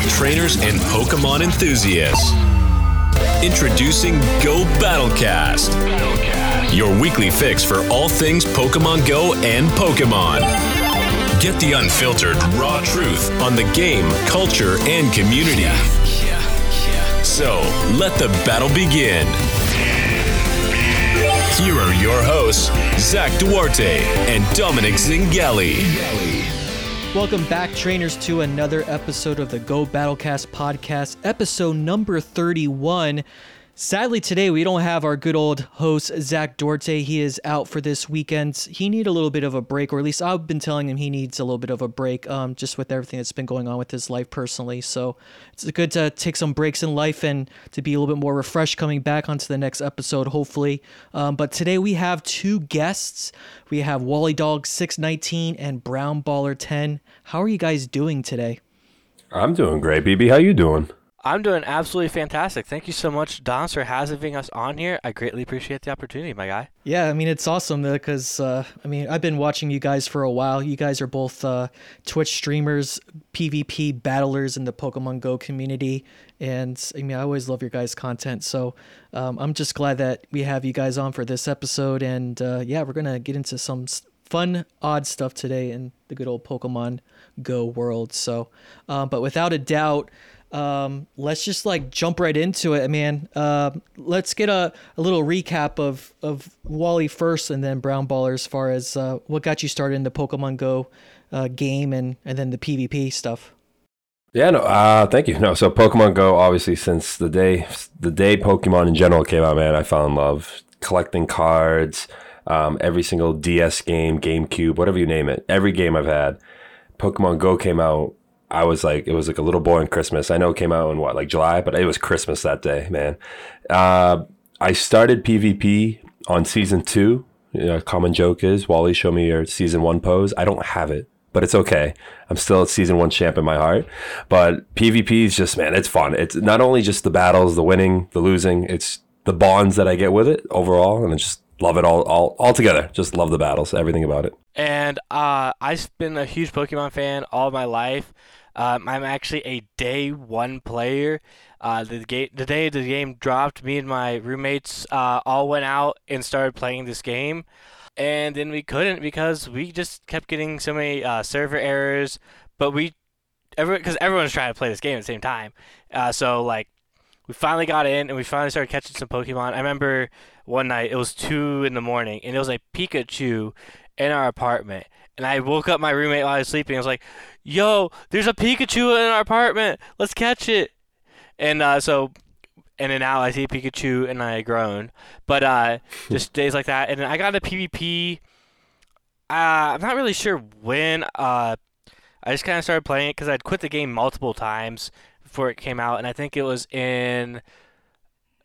trainers and Pokemon enthusiasts. Introducing Go Battlecast, your weekly fix for all things Pokemon Go and Pokemon. Get the unfiltered, raw truth on the game, culture, and community. So, let the battle begin. Here are your hosts, Zach Duarte and Dominic Zingali. Welcome back, trainers, to another episode of the Go Battlecast podcast, episode number 31. Sadly, today we don't have our good old host, Zach Duarte. He is out for this weekend. He need a little bit of a break, or at least I've been telling him he needs a little bit of a break, um, just with everything that's been going on with his life personally. So it's good to take some breaks in life and to be a little bit more refreshed coming back onto the next episode, hopefully. Um, but today we have two guests. We have Wally Dog 619 and Brown Baller 10. How are you guys doing today? I'm doing great, BB. How you doing? I'm doing absolutely fantastic. Thank you so much, Don, for having us on here. I greatly appreciate the opportunity, my guy. Yeah, I mean it's awesome because uh, I mean I've been watching you guys for a while. You guys are both uh, Twitch streamers, PvP battlers in the Pokemon Go community, and I mean I always love your guys' content. So um, I'm just glad that we have you guys on for this episode, and uh, yeah, we're gonna get into some fun, odd stuff today in the good old Pokemon Go world. So, um, but without a doubt um, let's just like jump right into it, man. Uh, let's get a, a little recap of, of Wally first and then Brown Baller as far as uh, what got you started in the Pokemon Go uh, game and, and then the PvP stuff. Yeah, no, uh, thank you. No, so Pokemon Go, obviously, since the day the day Pokemon in general came out, man, I fell in love collecting cards. Um, every single DS game, GameCube, whatever you name it, every game I've had. Pokemon Go came out I was like, it was like a little boy boring Christmas. I know it came out in what, like July, but it was Christmas that day, man. Uh, I started PvP on season two. You know, common joke is, Wally, show me your season one pose. I don't have it, but it's okay. I'm still a season one champ in my heart. But PvP is just, man, it's fun. It's not only just the battles, the winning, the losing, it's the bonds that I get with it overall. And I just love it all, all, all together. Just love the battles, everything about it. And uh, I've been a huge Pokemon fan all my life. Um, I'm actually a day one player. Uh, the, the day the game dropped, me and my roommates uh, all went out and started playing this game. And then we couldn't because we just kept getting so many uh, server errors. But we, everyone, because everyone's trying to play this game at the same time. Uh, so like, we finally got in and we finally started catching some Pokemon. I remember one night it was two in the morning and it was a Pikachu in our apartment and I woke up my roommate while I was sleeping. I was like, "Yo, there's a Pikachu in our apartment. Let's catch it." And uh, so, and then now I see Pikachu and I groan. But uh, just days like that, and I got a PvP. Uh, I'm not really sure when. Uh, I just kind of started playing it because I'd quit the game multiple times before it came out, and I think it was in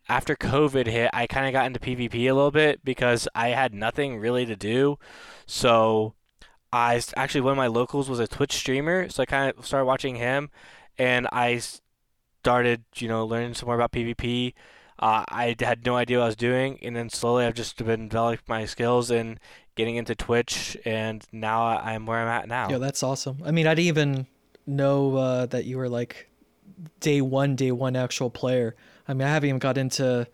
after COVID hit. I kind of got into PvP a little bit because I had nothing really to do. So I actually one of my locals was a Twitch streamer, so I kind of started watching him, and I started you know learning some more about PvP. Uh, I had no idea what I was doing, and then slowly I've just been developing my skills and getting into Twitch, and now I'm where I'm at now. Yeah, that's awesome. I mean, I didn't even know uh, that you were like day one, day one actual player. I mean, I haven't even got into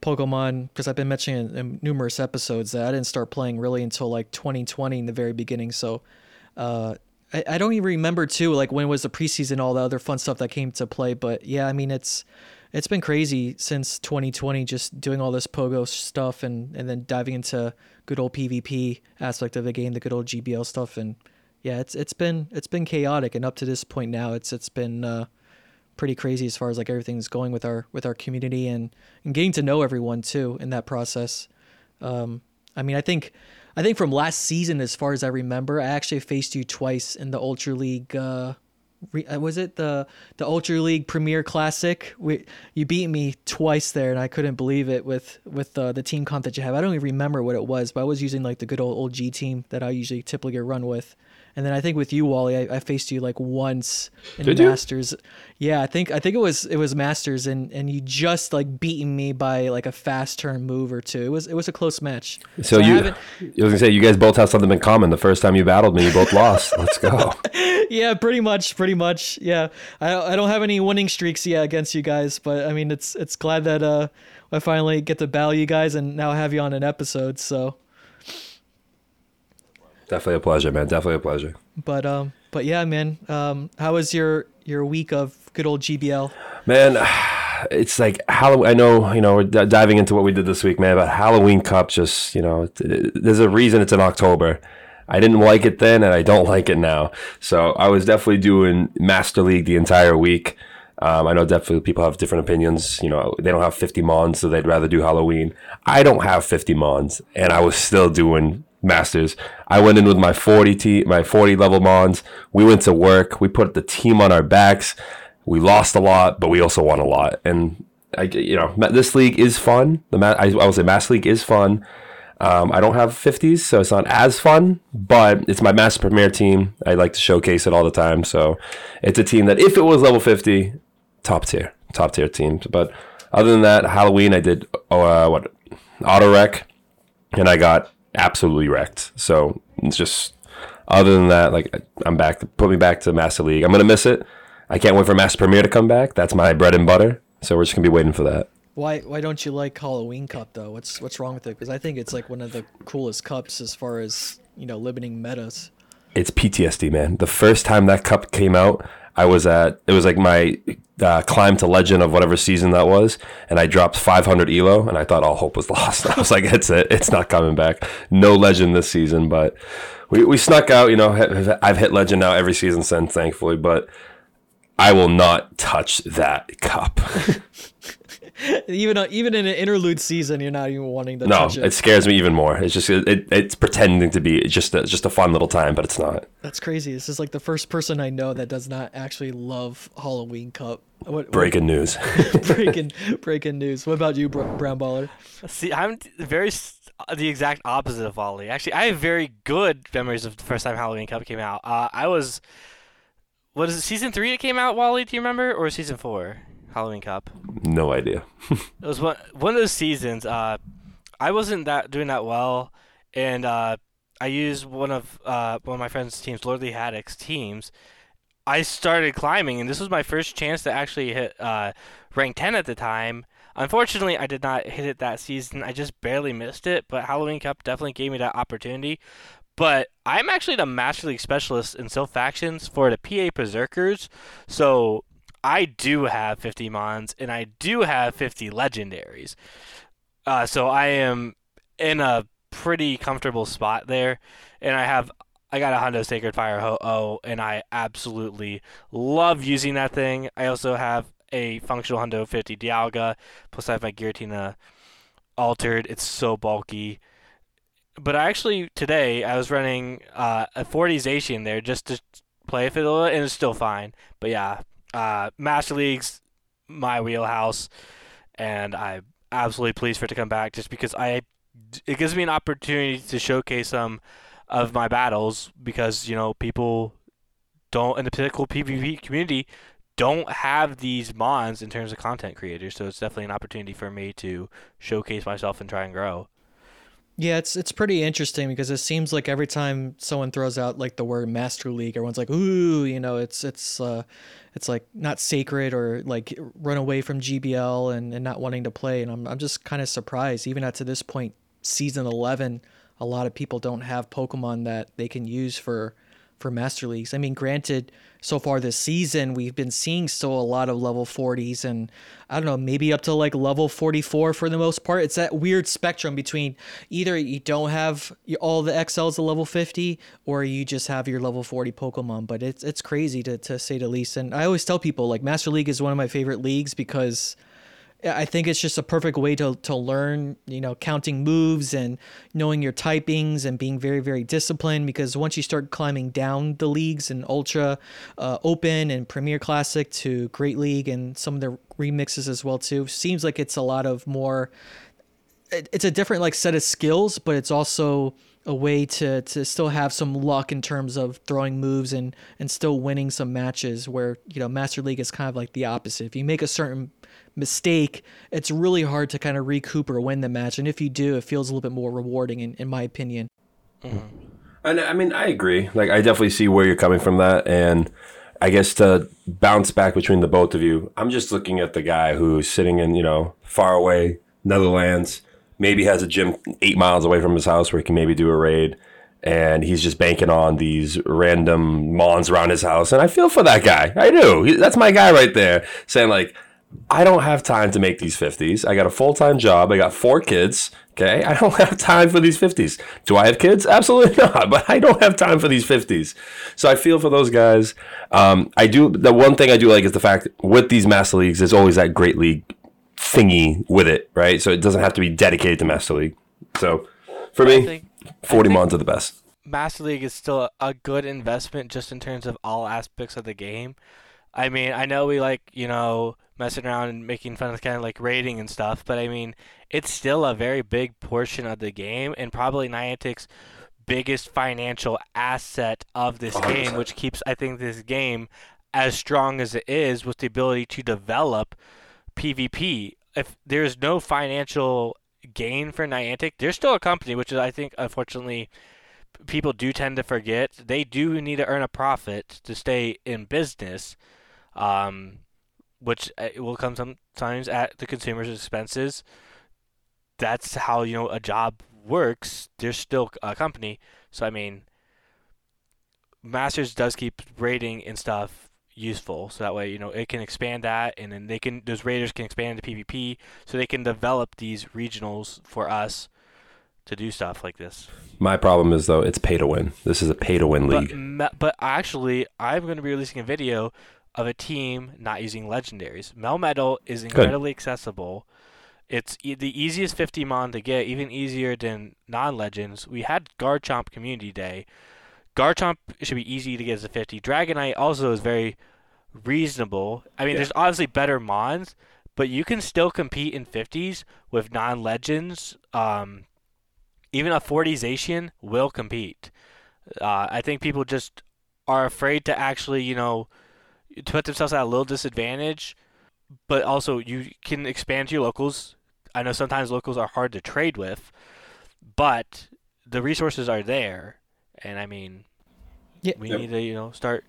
Pokemon because I've been mentioning in, in, numerous episodes that I didn't start playing really until like 2020 in the very beginning. So uh, I, I, don't even remember too like when was the preseason, all the other fun stuff that came to play. But yeah, I mean it's it's been crazy since 2020, just doing all this Pogo stuff and and then diving into good old PvP aspect of the game, the good old GBL stuff, and yeah, it's it's been it's been chaotic, and up to this point now, it's it's been uh, pretty crazy as far as like everything's going with our with our community and, and getting to know everyone too in that process. Um, I mean, I think I think from last season, as far as I remember, I actually faced you twice in the Ultra League. Uh, re, uh, was it the the Ultra League Premier Classic? We, you beat me twice there, and I couldn't believe it with with uh, the team comp that you have. I don't even remember what it was, but I was using like the good old old G team that I usually typically run with, and then I think with you, Wally, I, I faced you like once in Did you? Masters. Yeah, I think I think it was it was Masters, and and you just like beaten me by like a fast turn move or two. It was it was a close match. So I you, I was gonna say you guys both have something in common. The first time you battled me, you both lost. Let's go. yeah, pretty much, pretty much. Yeah, I I don't have any winning streaks yet against you guys, but I mean it's it's glad that uh I finally get to battle you guys and now have you on an episode. So, Definitely a pleasure, man. Definitely a pleasure. but um, but yeah, man. Um, how was your your week of good old GBL? Man, it's like Halloween. I know, you know, we're d- diving into what we did this week, man, but Halloween Cup just, you know, it- it- there's a reason it's in October. I didn't like it then and I don't like it now. So I was definitely doing Master League the entire week. Um, I know definitely people have different opinions. You know, they don't have 50 Mons, so they'd rather do Halloween. I don't have 50 Mons, and I was still doing Masters. I went in with my 40 t- my 40 level Mons. We went to work. We put the team on our backs. We lost a lot, but we also won a lot. And I, you know, this league is fun. The ma- I, I will say Master League is fun. Um, I don't have 50s, so it's not as fun, but it's my Master Premier team. I like to showcase it all the time. So it's a team that, if it was level 50, top tier, top tier teams. But other than that, Halloween, I did uh, what auto wreck, and I got absolutely wrecked. So it's just other than that, like I'm back. Put me back to Master League. I'm gonna miss it. I can't wait for Master Premier to come back. That's my bread and butter. So we're just gonna be waiting for that. Why why don't you like Halloween Cup though? What's what's wrong with it? Because I think it's like one of the coolest cups as far as you know limiting metas. It's PTSD, man. The first time that cup came out, I was at it was like my uh, climb to legend of whatever season that was, and I dropped 500 elo, and I thought all hope was lost. I was like, it's it, it's not coming back. No legend this season, but we, we snuck out. You know, I've hit legend now every season since, thankfully, but. I will not touch that cup. Even uh, even in an interlude season, you're not even wanting to No, touch it. it scares me even more. It's just it, it's pretending to be just a, just a fun little time, but it's not. That's crazy. This is like the first person I know that does not actually love Halloween Cup. What, Breaking news. breaking breaking news. What about you, Brown Baller? See, I'm very the exact opposite of Wally. Actually, I have very good memories of the first time Halloween Cup came out. Uh, I was, what is it, season three it came out, Wally? Do you remember, or season four, Halloween Cup? no idea. It was one one of those seasons. Uh, I wasn't that doing that well, and uh, I used one of uh, one of my friend's teams, Lordly Haddock's teams. I started climbing, and this was my first chance to actually hit uh, rank 10 at the time. Unfortunately, I did not hit it that season. I just barely missed it, but Halloween Cup definitely gave me that opportunity. But I'm actually the Master League specialist in Silph factions for the PA Berserkers, so I do have 50 Mons and I do have 50 Legendaries. Uh, so I am in a pretty comfortable spot there, and I have I got a Hundo Sacred Fire Ho Oh, and I absolutely love using that thing. I also have a functional Hundo 50 Dialga, plus I have my Giratina altered. It's so bulky. But I actually today I was running uh, a 40 Zacian there just to play a little, and it's still fine. But yeah, uh, Master League's my wheelhouse, and I'm absolutely pleased for it to come back just because I it gives me an opportunity to showcase some of my battles because you know people don't in the typical PvP community don't have these mons in terms of content creators, so it's definitely an opportunity for me to showcase myself and try and grow. Yeah, it's it's pretty interesting because it seems like every time someone throws out like the word Master League, everyone's like, "Ooh, you know, it's it's uh, it's like not sacred or like run away from GBL and, and not wanting to play." And I'm I'm just kind of surprised, even at to this point, season eleven, a lot of people don't have Pokemon that they can use for for Master Leagues. I mean, granted, so far this season we've been seeing still a lot of level 40s and I don't know, maybe up to like level 44 for the most part. It's that weird spectrum between either you don't have all the XLs at level 50 or you just have your level 40 Pokemon, but it's it's crazy to to say the least. And I always tell people like Master League is one of my favorite leagues because I think it's just a perfect way to, to learn, you know, counting moves and knowing your typings and being very, very disciplined. Because once you start climbing down the leagues and Ultra uh, Open and Premier Classic to Great League and some of the remixes as well too, seems like it's a lot of more. it- It's a different like set of skills, but it's also a way to to still have some luck in terms of throwing moves and and still winning some matches where you know master league is kind of like the opposite if you make a certain mistake it's really hard to kind of recoup or win the match and if you do it feels a little bit more rewarding in, in my opinion mm-hmm. And I mean, I agree. Like, I definitely see where you're coming from that. And I guess to bounce back between the both of you, I'm just looking at the guy who's sitting in, you know, far away Netherlands, maybe has a gym eight miles away from his house where he can maybe do a raid. And he's just banking on these random mons around his house. And I feel for that guy. I do. That's my guy right there saying, like, I don't have time to make these 50s. I got a full time job. I got four kids. Okay. I don't have time for these 50s. Do I have kids? Absolutely not. But I don't have time for these 50s. So I feel for those guys. Um, I do. The one thing I do like is the fact with these Master Leagues, there's always that Great League thingy with it, right? So it doesn't have to be dedicated to Master League. So for me, think 40 think- mons are the best. Master League is still a good investment just in terms of all aspects of the game. I mean, I know we like, you know, messing around and making fun of kind of like raiding and stuff, but I mean, it's still a very big portion of the game and probably Niantic's biggest financial asset of this game, 100%. which keeps, I think, this game as strong as it is with the ability to develop PvP. If there's no financial gain for Niantic, they're still a company, which is, I think, unfortunately, people do tend to forget. They do need to earn a profit to stay in business, um, which uh, will come sometimes at the consumer's expenses. That's how you know a job works. They're still a company, so I mean, Masters does keep raiding and stuff useful, so that way you know it can expand that, and then they can those raiders can expand into PvP, so they can develop these regionals for us to do stuff like this. My problem is, though, it's pay to win. This is a pay to win league. me- but actually, I'm going to be releasing a video of a team not using legendaries. Melmetal is incredibly accessible. It's e- the easiest 50 mon to get, even easier than non-legends. We had Garchomp Community Day. Garchomp should be easy to get as a 50. Dragonite also is very reasonable. I mean, Yeah. there's obviously better mons, but you can still compete in 50s with non-legends. Um, even a 40 Zacian will compete. Uh, I think people just are afraid to actually, you know, put themselves at a little disadvantage. But also, you can expand to your locals. I know sometimes locals are hard to trade with, but the resources are there, and I mean, Yeah. we Yep. need to, you know, start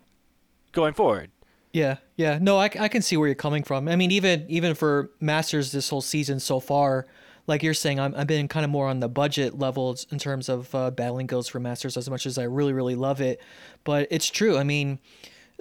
going forward. Yeah, yeah. No, I, I can see where you're coming from. I mean, even even for Masters this whole season so far, like you're saying, I'm, I've been kind of more on the budget levels in terms of uh, battling guilds for Masters as much as I really, really love it. But it's true. I mean,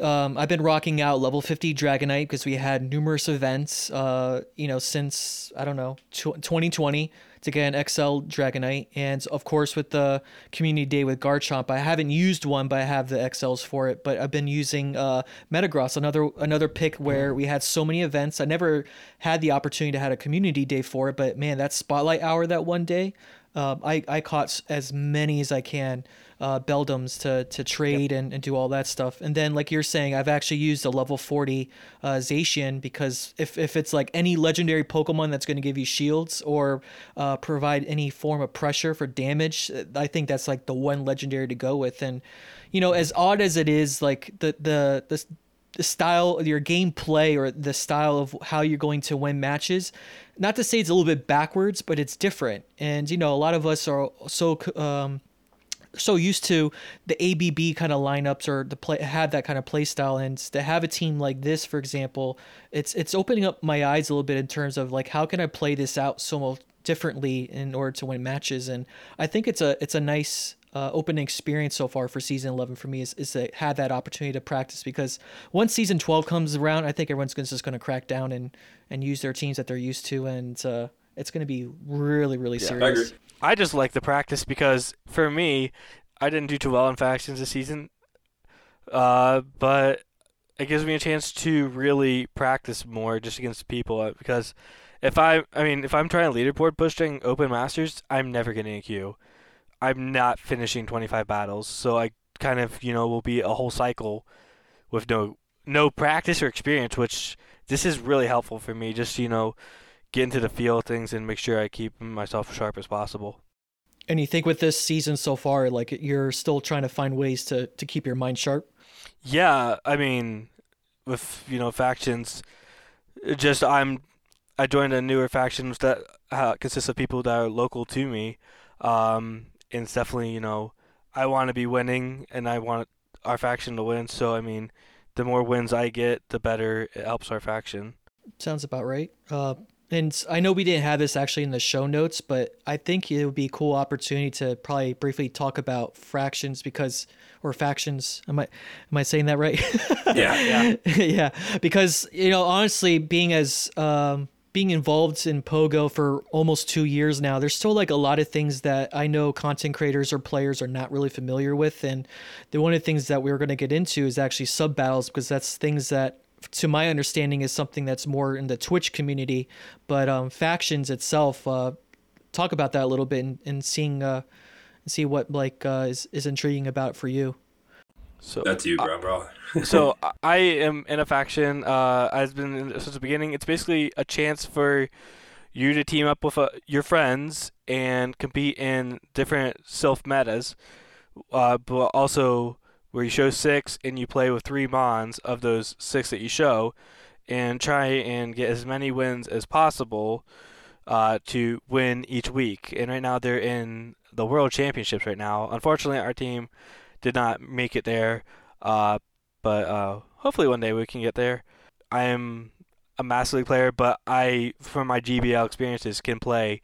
um, I've been rocking out level 50 Dragonite because we had numerous events, uh, you know, since, I don't know, tw 2020 to get an XL Dragonite. And of course, with the community day with Garchomp, I haven't used one, but I have the XLs for it. But I've been using uh, Metagross, another another pick where we had so many events. I never had the opportunity to have a community day for it, but man, that spotlight hour that one day, um, I, I caught as many as I can uh, Beldums to, to trade and, and do all that stuff. And then, like you're saying, I've actually used a level 40 uh, Zacian because if, if it's like any legendary Pokemon that's going to give you shields or uh, provide any form of pressure for damage, uh, I think that's like the one legendary to go with. And, you know, as odd as it is, like the, the, the, the style your gameplay or the style of how you're going to win matches not to say it's a little bit backwards but it's different. And you know a lot of us are so um so used to the ABB kind of lineups or the play have that kind of play style. And to have a team like this for example it's it's opening up my eyes a little bit in terms of like how can I play this out so mo- differently in order to win matches? And I think it's a it's a nice uh, open experience so far for season 11 for me is, is to have that opportunity to practice because once season 12 comes around I think everyone's gonna- just going to crack down and and use their teams that they're used to and uh, it's going to be really really serious I just like the practice because for me, I didn't do too well in factions this season. Uh, but it gives me a chance to really practice more just against people uh, because if I, I mean, if I'm trying leaderboard pushing open masters, I'm never getting a queue. I'm not finishing 25 battles, so I kind of, you know, will be a whole cycle with no no practice or experience, which this is really helpful for me. Just you know, get into the feel of things and make sure I keep myself as sharp as possible. And you think with this season so far, like you're still trying to find ways to to keep your mind sharp. Yeah, I mean, with you know factions, just I'm I joined a newer faction that uh, consists of people that are local to me, um, and it's definitely you know I want to be winning and I want our faction to win. So I mean, the more wins I get, the better it helps our faction. Sounds about right. Uh, and I know we didn't have this actually in the show notes, but I think it would be a cool opportunity to probably briefly talk about fractions because or factions. Am I am I saying that right? Yeah, Yeah. yeah, because you know, honestly, being as um, being involved in Pogo for almost two years now, there's still like a lot of things that I know content creators or players are not really familiar with, and the one of the things that we are going to get into is actually sub battles because that's things that. To my understanding, is something that's more in the Twitch community, but um, factions itself. Uh, talk about that a little bit and, and seeing, uh, see what like uh, is is intriguing about it for you. So that's you, bro, bro. so I- I am in a faction. Uh, I've been since the beginning. It's basically a chance for you to team up with uh, your friends and compete in different Silph metas, uh, but also where you show six and you play with three mons of those six that you show, and try and get as many wins as possible uh, to win each week. And right now they're in the World Championships right now. Unfortunately, our team did not make it there, uh, but uh, hopefully one day we can get there. I am a Master League player, but I, from my GBL experiences, can play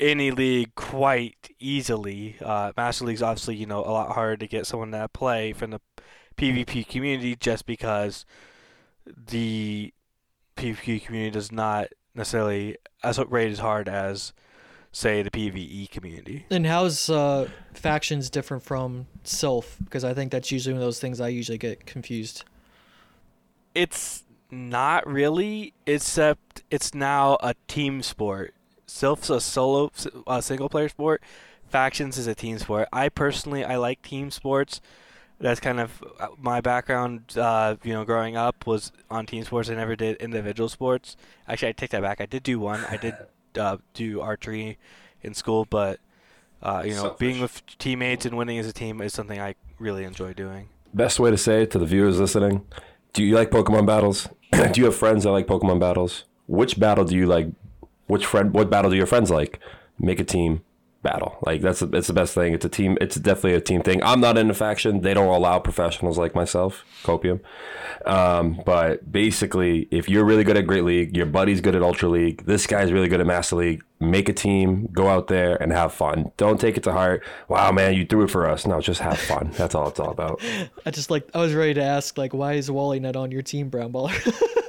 any league quite easily. Uh, Master League's obviously, you know, a lot harder to get someone to play from the PvP community just because the PvP community does not necessarily as rate as hard as say the PvE community. And how's uh, factions different from Silph? Because I think that's usually one of those things I usually get confused. It's not really, except it's now a team sport. Silph's a solo, a single player sport. Factions is a team sport. I personally, I like team sports. That's kind of uh, my background. Uh, you know, growing up was on team sports. I never did individual sports. Actually, I take that back. I did do one. I did uh, do archery in school, but uh, you know, Selfish. being with teammates and winning as a team is something I really enjoy doing. Best way to say it to the viewers listening: Do you like Pokemon battles? do you have friends that like Pokemon battles? Which battle do you like? Which friend? What battle do your friends like? Make a team battle. Like that's it's the best thing. It's a team. It's definitely a team thing. I'm not in a faction. They don't allow professionals like myself, Copium. Um, but basically, if you're really good at Great League, your buddy's good at Ultra League, this guy's really good at Master League. Make a team, go out there and have fun. Don't take it to heart. Wow, man, you threw it for us. No, just have fun. That's all it's all about. I just like I was ready to ask like why is Wally not on your team, Brown Baller?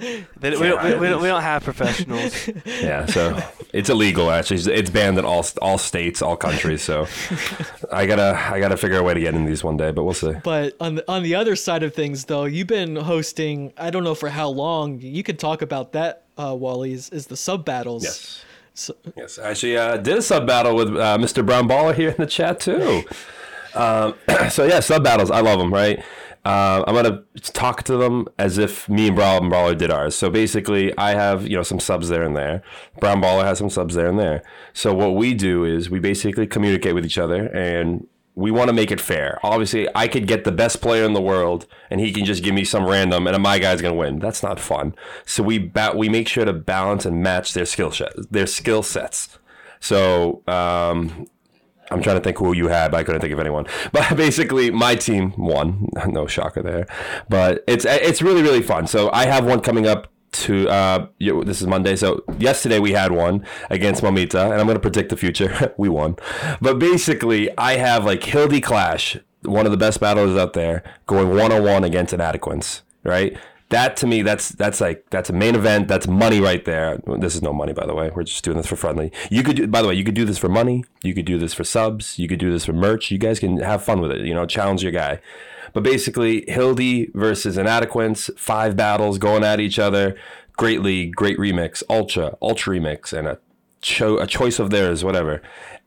They, we, don't, we, we, don't, we don't have professionals. Yeah, so it's illegal actually. It's banned in all all states, all countries. So I gotta I gotta figure a way to get in these one day, but we'll see. but on the, on the other side of things, though, you've been hosting. I don't know for how long. You could talk about that, uh, Wally. Is, is the sub battles? Yes. So, Yes, I actually uh, did a sub battle with uh, Mr. Brown Baller here in the chat too. Um, so yeah, sub battles, I love them. Right, uh, I'm gonna talk to them as if me and Brown Baller did ours. So basically, I have you know some subs there and there. Brown Baller has some subs there and there. So what we do is we basically communicate with each other and. We want to make it fair. Obviously, I could get the best player in the world, and he can just give me some random, and my guy's gonna win. That's not fun. So we ba- we make sure to balance and match their skill set, their skill sets. So um, I'm trying to think who you had, but I couldn't think of anyone. But basically, my team won. No shocker there. But it's it's really really fun. So I have one coming up to uh this is Monday. So yesterday we had one against Momita, and I'm gonna predict the future. we won. But basically, I have like Hildy Clash, one of the best battlers out there, going one on one against Inadequance. Right. That to me, that's that's like that's a main event. That's money right there. This is no money, by the way. We're just doing this for friendly. You could, do, by the way, you could do this for money. You could do this for subs. You could do this for merch. You guys can have fun with it. You know, challenge your guy. But basically, Hildy versus Inadequance, five battles going at each other. Great league, great remix, ultra, ultra remix, and a cho- a choice of theirs, whatever.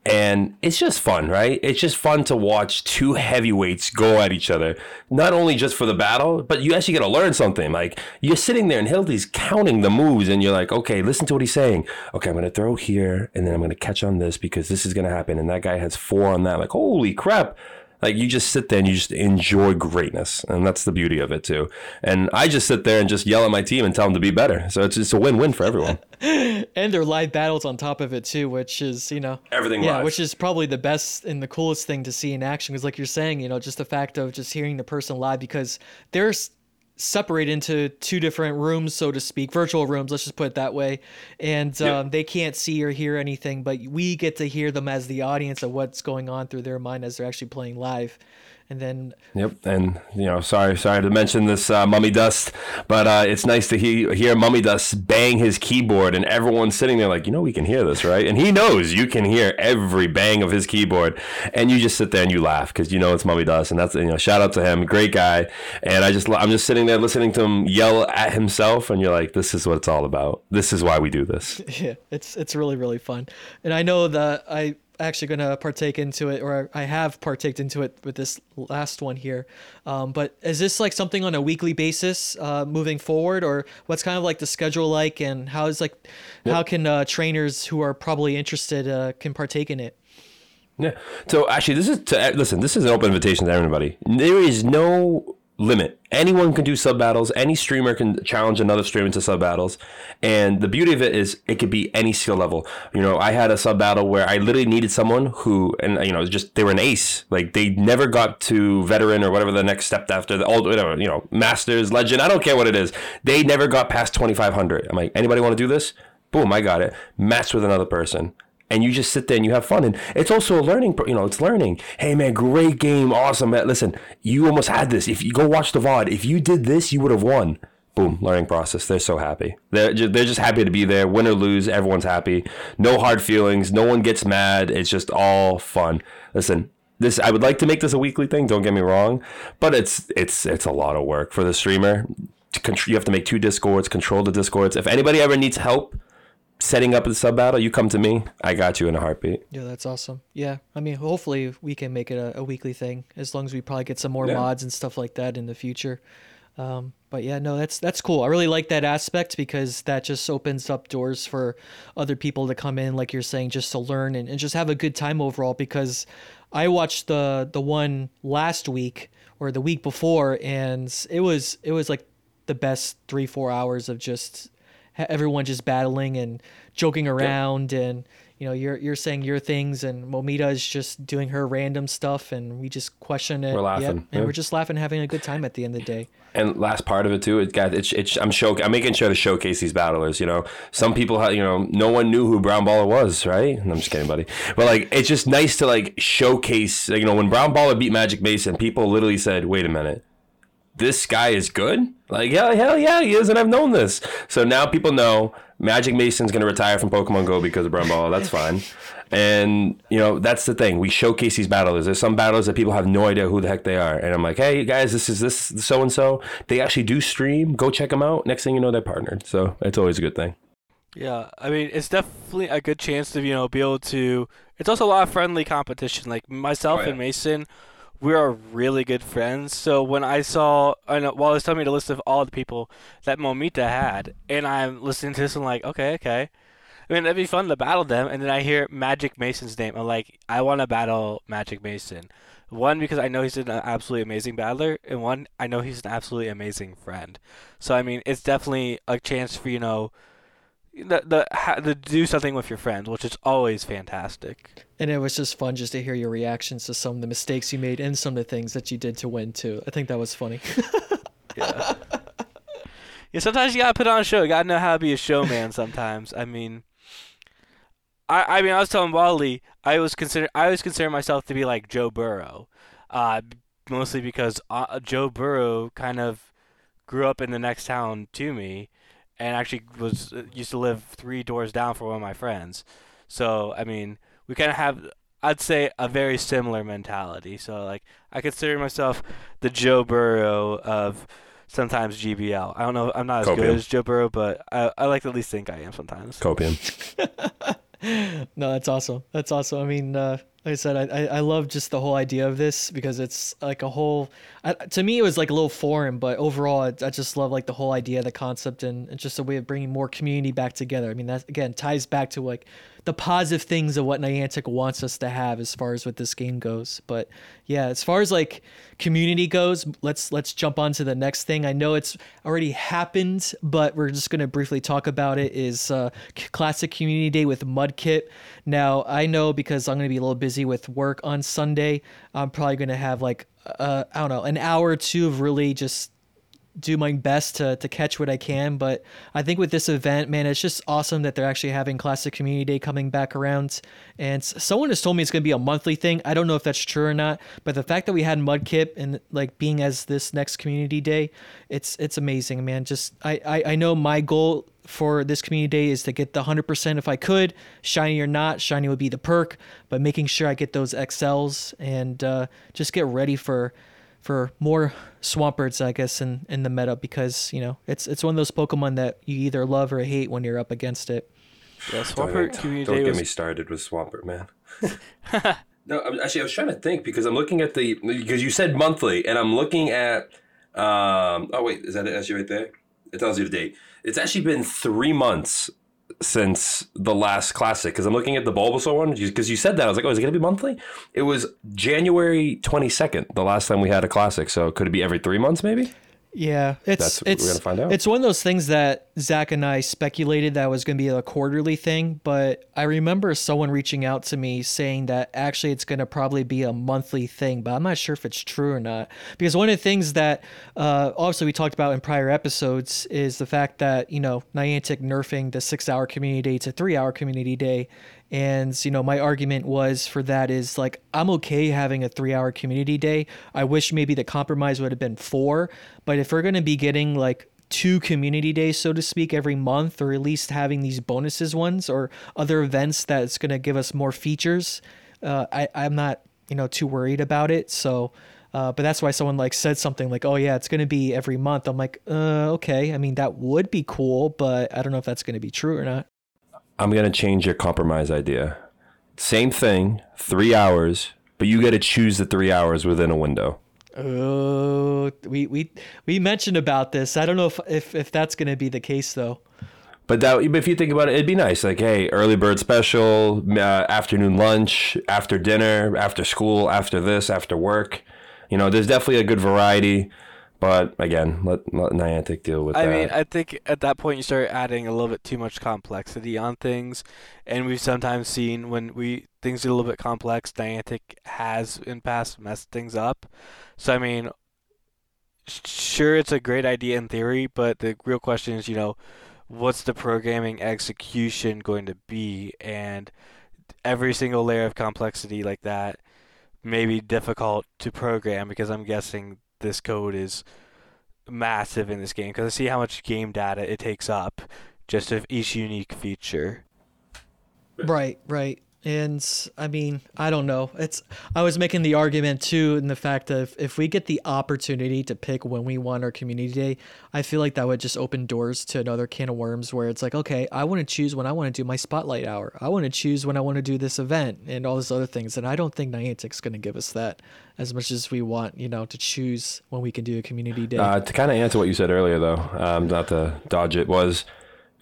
And it's just fun, right? It's just fun to watch two heavyweights go at each other. Not only just for the battle, but you actually get to learn something. Like you're sitting there and Hildy's counting the moves, and you're like, okay, listen to what he's saying. Okay, I'm gonna throw here, and then I'm gonna catch on this because this is gonna happen. And that guy has four on that. Like, holy crap! Like you just sit there and you just enjoy greatness, and that's the beauty of it too. And I just sit there and just yell at my team and tell them to be better. So it's just a win-win for everyone. and they're live battles on top of it too, which is you know Everything Yeah, live. which is probably the best and the coolest thing to see in action. Because like you're saying, you know, just the fact of just hearing the person live because they're s- separated into two different rooms, so to speak, virtual rooms. Let's just put it that way, and um, they can't see or hear anything, but we get to hear them as the audience of what's going on through their mind as they're actually playing live. And then Yep, and you know, sorry, sorry to mention this uh, Mummy Dust, but uh, it's nice to hear, hear Mummy Dust bang his keyboard, and everyone's sitting there like, you know, we can hear this, right? And he knows you can hear every bang of his keyboard, and you just sit there and you laugh because you know it's Mummy Dust, and that's you know, shout out to him, great guy, and I just I'm just sitting there listening to him yell at himself, and you're like, this is what it's all about. This is why we do this. yeah, it's it's really really fun, and I know that I actually gonna partake into it, or I have partaked into it with this last one here. Um, but is this like something on a weekly basis uh, moving forward, or what's kind of like the schedule like, and how is like how can uh, trainers who are probably interested uh, can partake in it? Yeah. So actually, this is to listen. This is an open invitation to everybody. There is no limit. Anyone can do sub battles. Any streamer can challenge another streamer to sub battles. And the beauty of it is, it could be any skill level. You know, I had a sub battle where I literally needed someone who, and you know, just they were an ace. Like they never got to veteran or whatever the next step after the old, whatever, you know, masters, legend. I don't care what it is. They never got past twenty five hundred. I'm like, anybody want to do this? Boom, I got it. Match with another person and you just sit there and you have fun. And it's also a learning you know it's learning. Hey man great game. Awesome man. Listen you almost had this. If you go watch the vod if you did this you would have won. Boom learning process. They're so happy. They're just, they're just happy to be there. Win or lose everyone's happy. No hard feelings. No one gets mad. It's just all fun. Listen this I would like to make this a weekly thing. Don't get me wrong. But it's it's it's a lot of work for the streamer. You have to make two discords control the discords. If anybody ever needs help setting up the sub battle, you come to me. I got you in a heartbeat. Yeah, that's awesome. Yeah, I mean, hopefully we can make it a, a weekly thing as long as we probably get some more Yeah. mods and stuff like that in the future. Um, but yeah, no, that's that's cool. I really like that aspect because that just opens up doors for other people to come in, like you're saying, just to learn and, and just have a good time overall. Because I watched the the one last week or the week before, and it was it was like the best three four hours of just everyone just battling and joking around and you know you're you're saying your things and Momita is just doing her random stuff and we just question it We're laughing, Yep, and yeah. we're just laughing having a good time at the end of the day And last part of it too, it got it's, it's I'm show I'm making sure to showcase these battlers. You know, some people have you know no one knew who Brown Baller was, right? I'm just kidding, buddy. But like it's just nice to like showcase. You know, when Brown Baller beat Magic Mason, people literally said, "Wait a minute, this guy is good." Like hell, hell yeah, he is, and I've known this. So now people know Magic Mason's gonna retire from Pokemon Go because of Brown Baller. That's fine. And you know that's the thing. We showcase these battlers. There's some battlers that people have no idea who the heck they are, and I'm like, hey guys, this is this so and so. They actually do stream. Go check them out. Next thing you know, they're partnered. So it's always a good thing. Yeah, I mean, it's definitely a good chance to, you know, be able to. It's also a lot of friendly competition. Like myself Oh, yeah. and Mason, we are really good friends. So when I saw, I know, was telling me the list of all the people that Momita had, and I'm listening to this, I'm like, okay, okay. I mean, it'd be fun to battle them, and then I hear Magic Mason's name. I'm like, I want to battle Magic Mason. One because I know he's an absolutely amazing battler, and one I know he's an absolutely amazing friend. So I mean, it's definitely a chance for you know the the ha, to do something with your friends, which is always fantastic. and it was just fun just to hear your reactions to some of the mistakes you made and some of the things that you did to win too I think that was funny Yeah. yeah. Sometimes you gotta put on a show. You gotta know how to be a showman. Sometimes. I mean. I, I mean, I was telling Wally, I was consider I always consider myself to be like Joe Burrow, uh, mostly because uh, Joe Burrow kind of grew up in the next town to me, and actually was uh, used to live three doors down from one of my friends. So I mean, we kind of have, I'd say, a very similar mentality. So like, I consider myself the Joe Burrow of sometimes GBL. I don't know, I'm not as Copium. good as Joe Burrow, but I, I like to at least think I am sometimes. Copium. no, that's awesome. That's awesome. I mean, uh, like I said, I, I love just the whole idea of this because it's like a whole. I, to me, it was like a little foreign, but overall, I, I just love like the whole idea, the concept, and, and just a way of bringing more community back together. I mean, that again ties back to like the positive things of what Niantic wants us to have as far as what this game goes. But yeah, as far as like community goes, let's let's jump on to the next thing. I know it's already happened, but we're just gonna briefly talk about it. Is uh, Classic Community Day with Mudkip. Now I know because I'm gonna be a little busy with work on Sunday. I'm probably gonna have like uh, I don't know an hour or two of really just do my best to, to catch what I can. But I think with this event, man, it's just awesome that they're actually having Classic Community Day coming back around. And someone has told me it's going to be a monthly thing. I don't know if that's true or not, but the fact that we had Mudkip and like being as this next Community Day, it's it's amazing, man. Just I I, I know my goal for this community day is to get the 100% if I could. Shiny or not, shiny would be the perk, but making sure I get those XLs and uh, just get ready for for more Swamperts, I guess, in, in the meta because you know it's it's one of those Pokemon that you either love or hate when you're up against it. Yeah, Don't, Swampert Community don't get was me started with Swampert, man. no, I'm- actually, I was trying to think because I'm looking at the because you said monthly, and I'm looking at. Um, oh wait, is that it? Actually, right there. It tells you the date. It's actually been three months since the last classic because I'm looking at the Bulbasaur one because you said that I was like, oh, is it gonna be monthly? It was January 22nd, the last time we had a classic. So could it be every three months, maybe? Yeah, it's That's what we're it's gonna find out. it's one of those things that Zach and I speculated that was going to be a quarterly thing, but I remember someone reaching out to me saying that actually it's going to probably be a monthly thing, but I'm not sure if it's true or not. Because one of the things that uh, obviously we talked about in prior episodes is the fact that you know Niantic nerfing the six-hour community day to three-hour community day, and you know my argument was for that is like i'm okay having a three hour community day. I wish maybe the compromise would have been four but if we're going to be getting like two community days so to speak every month or at least having these bonuses ones or other events that's going to give us more features uh, I, i'm not you know too worried about it. So uh, but that's why someone like said something like oh yeah it's going to be every month. I'm like uh, okay. I mean that would be cool but i don't know if that's going to be true or not I'm gonna change your compromise idea. Same thing, three hours, but you get to choose the three hours within a window. Oh, we we we mentioned about this. I don't know if if, if that's going to be the case though. But that, if you think about it, it'd be nice. Like, hey, early bird special, uh, afternoon lunch, after dinner, after school, after this, after work. You know, there's definitely a good variety. But again, let, let Niantic deal with I that. I mean, I think at that point you start adding a little bit too much complexity on things, and we've sometimes seen when we things get a little bit complex, Niantic has in past messed things up. So I mean, sure, it's a great idea in theory, but the real question is, you know, what's the programming execution going to be? And every single layer of complexity like that may be difficult to program because I'm guessing this code is massive in this game because I see how much game data it takes up just of each unique feature. Right, right. And I mean, I don't know. It's I was making the argument too in the fact of if we get the opportunity to pick when we want our community day, I feel like that would just open doors to another can of worms where it's like, okay, I want to choose when I want to do my spotlight hour. I want to choose when I want to do this event and all these other things. And I don't think Niantic's going to give us that as much as we want, you know, to choose when we can do a community day. Uh, to kind of answer what you said earlier, though, um, not to dodge it, was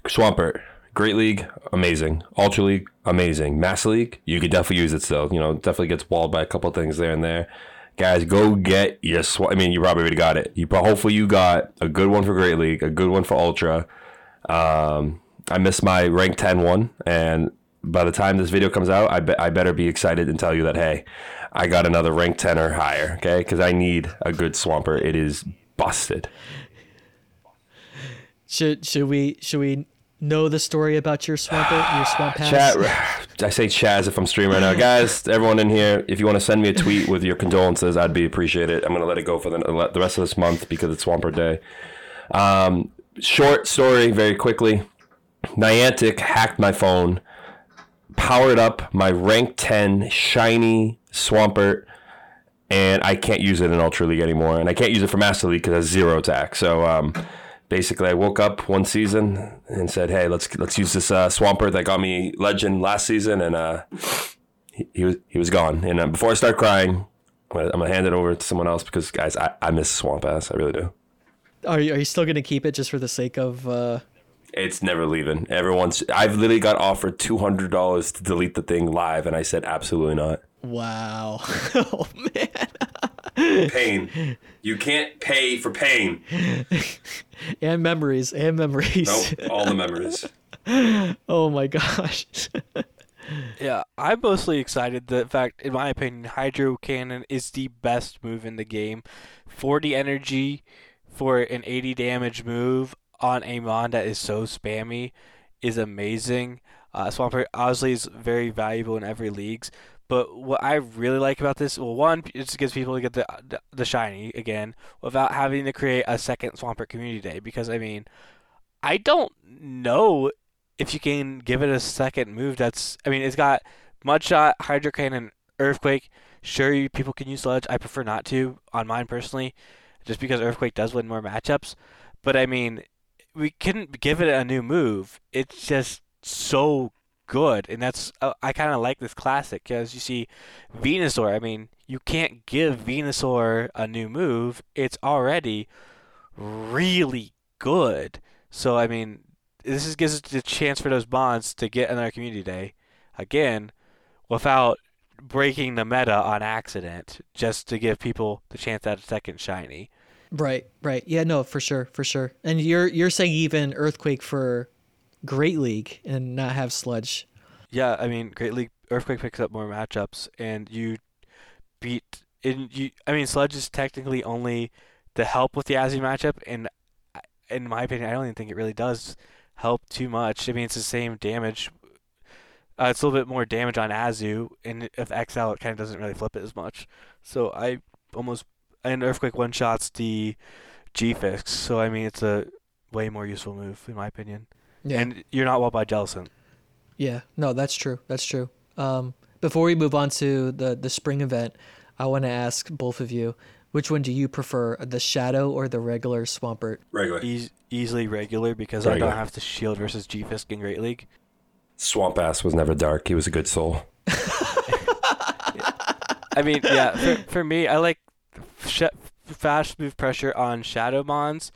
Swampert. Great league, amazing. Ultra League, amazing. Master League, you could definitely use it still. You know, definitely gets walled by a couple things there and there. Guys, go get your I mean, you probably already got it. You hopefully you got a good one for Great League, a good one for Ultra. Um, I missed my rank 10 one, and by the time this video comes out, I, be- I better be excited and tell you that hey, I got another rank 10 or higher. Okay, because I need a good Swamper. It is busted. should should we should we know the story about your swamper, your swamp pass? Chat, I say Chaz if I'm streaming right now, guys. Everyone in here, if you want to send me a tweet with your condolences, I'd be appreciated. I'm gonna let it go for the the rest of this month because it's Swamper Day. Um, short story, very quickly. Niantic hacked my phone, powered up my rank 10 shiny Swampert, and I can't use it in Ultra League anymore, and I can't use it for Master League because it has zero attack. So um, basically, I woke up one season and said, "Hey, let's let's use this uh, Swampert that got me legend last season," and uh, he, he was he was gone. And uh, before I start crying, I'm gonna, I'm gonna hand it over to someone else because guys, I, I miss Swamp Ass. I really do. Are you, are you still gonna keep it just for the sake of? Uh... It's never leaving. Everyone's. I've literally got offered two hundred dollars to delete the thing live, and I said absolutely not. Wow. oh man. Pain. You can't pay for pain. and memories. And memories. Nope. All the memories. oh my gosh. yeah, I'm mostly excited. The fact, in my opinion, Hydro Cannon is the best move in the game. 40 energy for an 80 damage move on a mon that is so spammy is amazing. Uh, Swampert obviously is very valuable in every leagues, but what I really like about this, well, one, it just gives people to get the, the, shiny again without having to create a second Swampert community day. Because I mean, I don't know if you can give it a second move. That's, I mean, it's got Mudshot, Hydro Cannon, Earthquake. Sure, people can use Sludge. I prefer not to on mine personally, just because Earthquake does win more matchups. But I mean, we couldn't give it a new move. It's just so good, and that's uh, I kind of like this classic because you see Venusaur. I mean, you can't give Venusaur a new move; it's already really good. So I mean, this is, gives us the chance for those bonds to get another community day again without breaking the meta on accident, just to give people the chance at a second shiny. Right, right. Yeah, no, for sure, for sure. And you're you're saying even Earthquake for Great League and not have Sludge. Yeah, I mean, Great League Earthquake picks up more matchups, and you beat. In you, I mean, Sludge is technically only to help with the Azzy matchup, and in my opinion, I don't even think it really does help too much. I mean, it's the same damage. Uh, it's a little bit more damage on Azu, and if XL, it kind of doesn't really flip it as much. So I almost and Earthquake one shots the G Fisk. So I mean, it's a way more useful move in my opinion. Yeah. And you're not walled by Jellicent. Yeah, no, that's true. That's true. Um, before we move on to the the spring event, I want to ask both of you, which one do you prefer, the Shadow or the regular Swampert? Regular. E- easily regular because regular. I don't have to shield versus G Fisk in Great League. Swamp Ass was never dark. He was a good soul. I mean, yeah, for, for me, I like sh- fast move pressure on Shadow Mons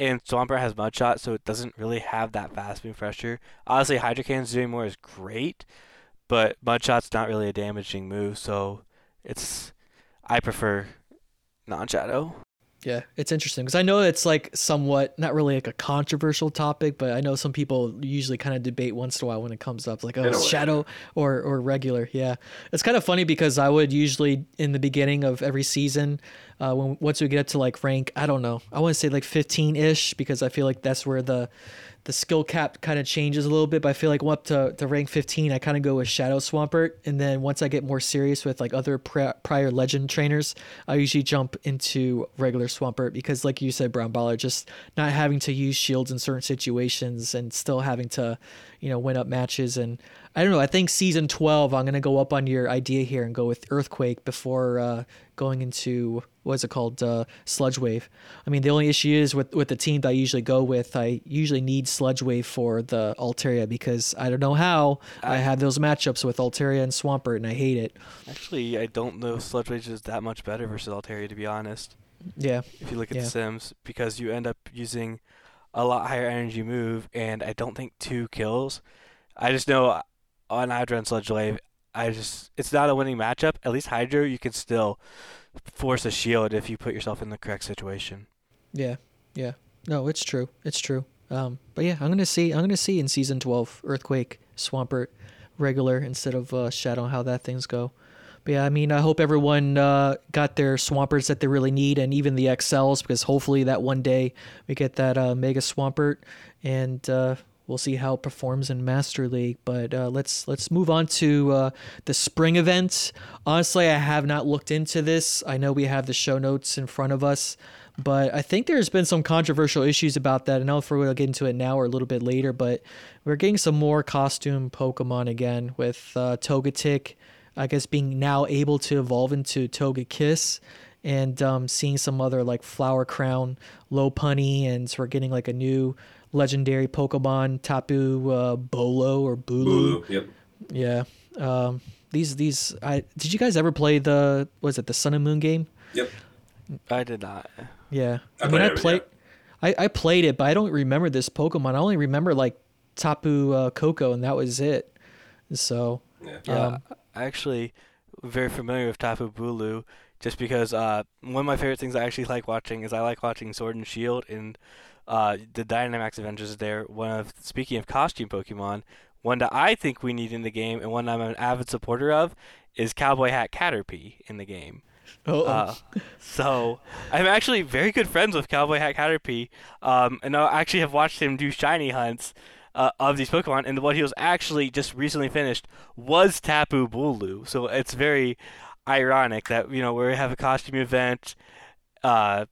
and Swampert has Mudshot, so it doesn't really have that fast move pressure. Honestly, Hydro Cannon's doing more is great, but Mudshot's not really a damaging move, so it's I prefer non-Shadow. Yeah, it's interesting because I know it's like somewhat not really like a controversial topic, but I know some people usually kind of debate once in a while when it comes up, like oh, shadow or or regular. Yeah, it's kind of funny because I would usually in the beginning of every season, uh, when once we get to like rank, I don't know, I want to say like 15 ish because I feel like that's where the the skill cap kind of changes a little bit, but I feel like up to, to rank 15, I kind of go with Shadow Swampert. And then once I get more serious with like other prior legend trainers, I usually jump into regular Swampert because, like you said, Brown Baller, just not having to use shields in certain situations and still having to, you know, win up matches. And I don't know, I think season 12, I'm going to go up on your idea here and go with Earthquake before uh, going into what's it called uh, sludge wave. I mean the only issue is with with the team that i usually go with i usually need sludge wave for the altaria because i don't know how i, I have those matchups with altaria and swampert and i hate it. Actually i don't know sludge wave is that much better versus altaria to be honest. Yeah. If you look at yeah. the sims because you end up using a lot higher energy move and i don't think two kills. I just know on hydro and sludge wave I just it's not a winning matchup. At least Hydro, you can still force a shield if you put yourself in the correct situation. Yeah, yeah. No, it's true. It's true. Um, but yeah, I'm gonna see. I'm gonna see in season 12 Earthquake, Swampert, regular instead of uh, Shadow. How that things go. But yeah, I mean, I hope everyone uh, got their Swampers that they really need, and even the XLs, because hopefully that one day we get that uh, Mega Swampert, and uh, we'll see how it performs in Master League. But uh, let's let's move on to uh, the spring event. Honestly, I have not looked into this. I know we have the show notes in front of us, but I think there's been some controversial issues about that. I don't know if we're gonna get into it now or a little bit later, but we're getting some more costume Pokemon again with uh, Togetic. I guess being now able to evolve into Togekiss and um, seeing some other like Flower Crown, Lopunny, and so we're getting like a new legendary Pokemon Tapu uh, Bolo or Bulu. Yep. Yeah. Um, these these I did you guys ever play the was it the Sun and Moon game? Yep. I did not. Yeah. I I, mean played I played I, I played it, but I don't remember this Pokemon. I only remember like Tapu uh, Koko and that was it. So Yeah, Um, I actually very familiar with Tapu Bulu just because uh, one of my favorite things I actually like watching is I like watching Sword and Shield and uh, the Dynamax Avengers Adventures there. One of speaking of costume Pokemon, one that I think we need in the game and one I'm an avid supporter of is Cowboy Hat Caterpie in the game. oh, Uh, so I'm actually very good friends with Cowboy Hat Caterpie, um, and I actually have watched him do shiny hunts uh, of these Pokemon. And what he was actually just recently finished was Tapu Bulu. So it's very ironic that you know we have a costume event, uh,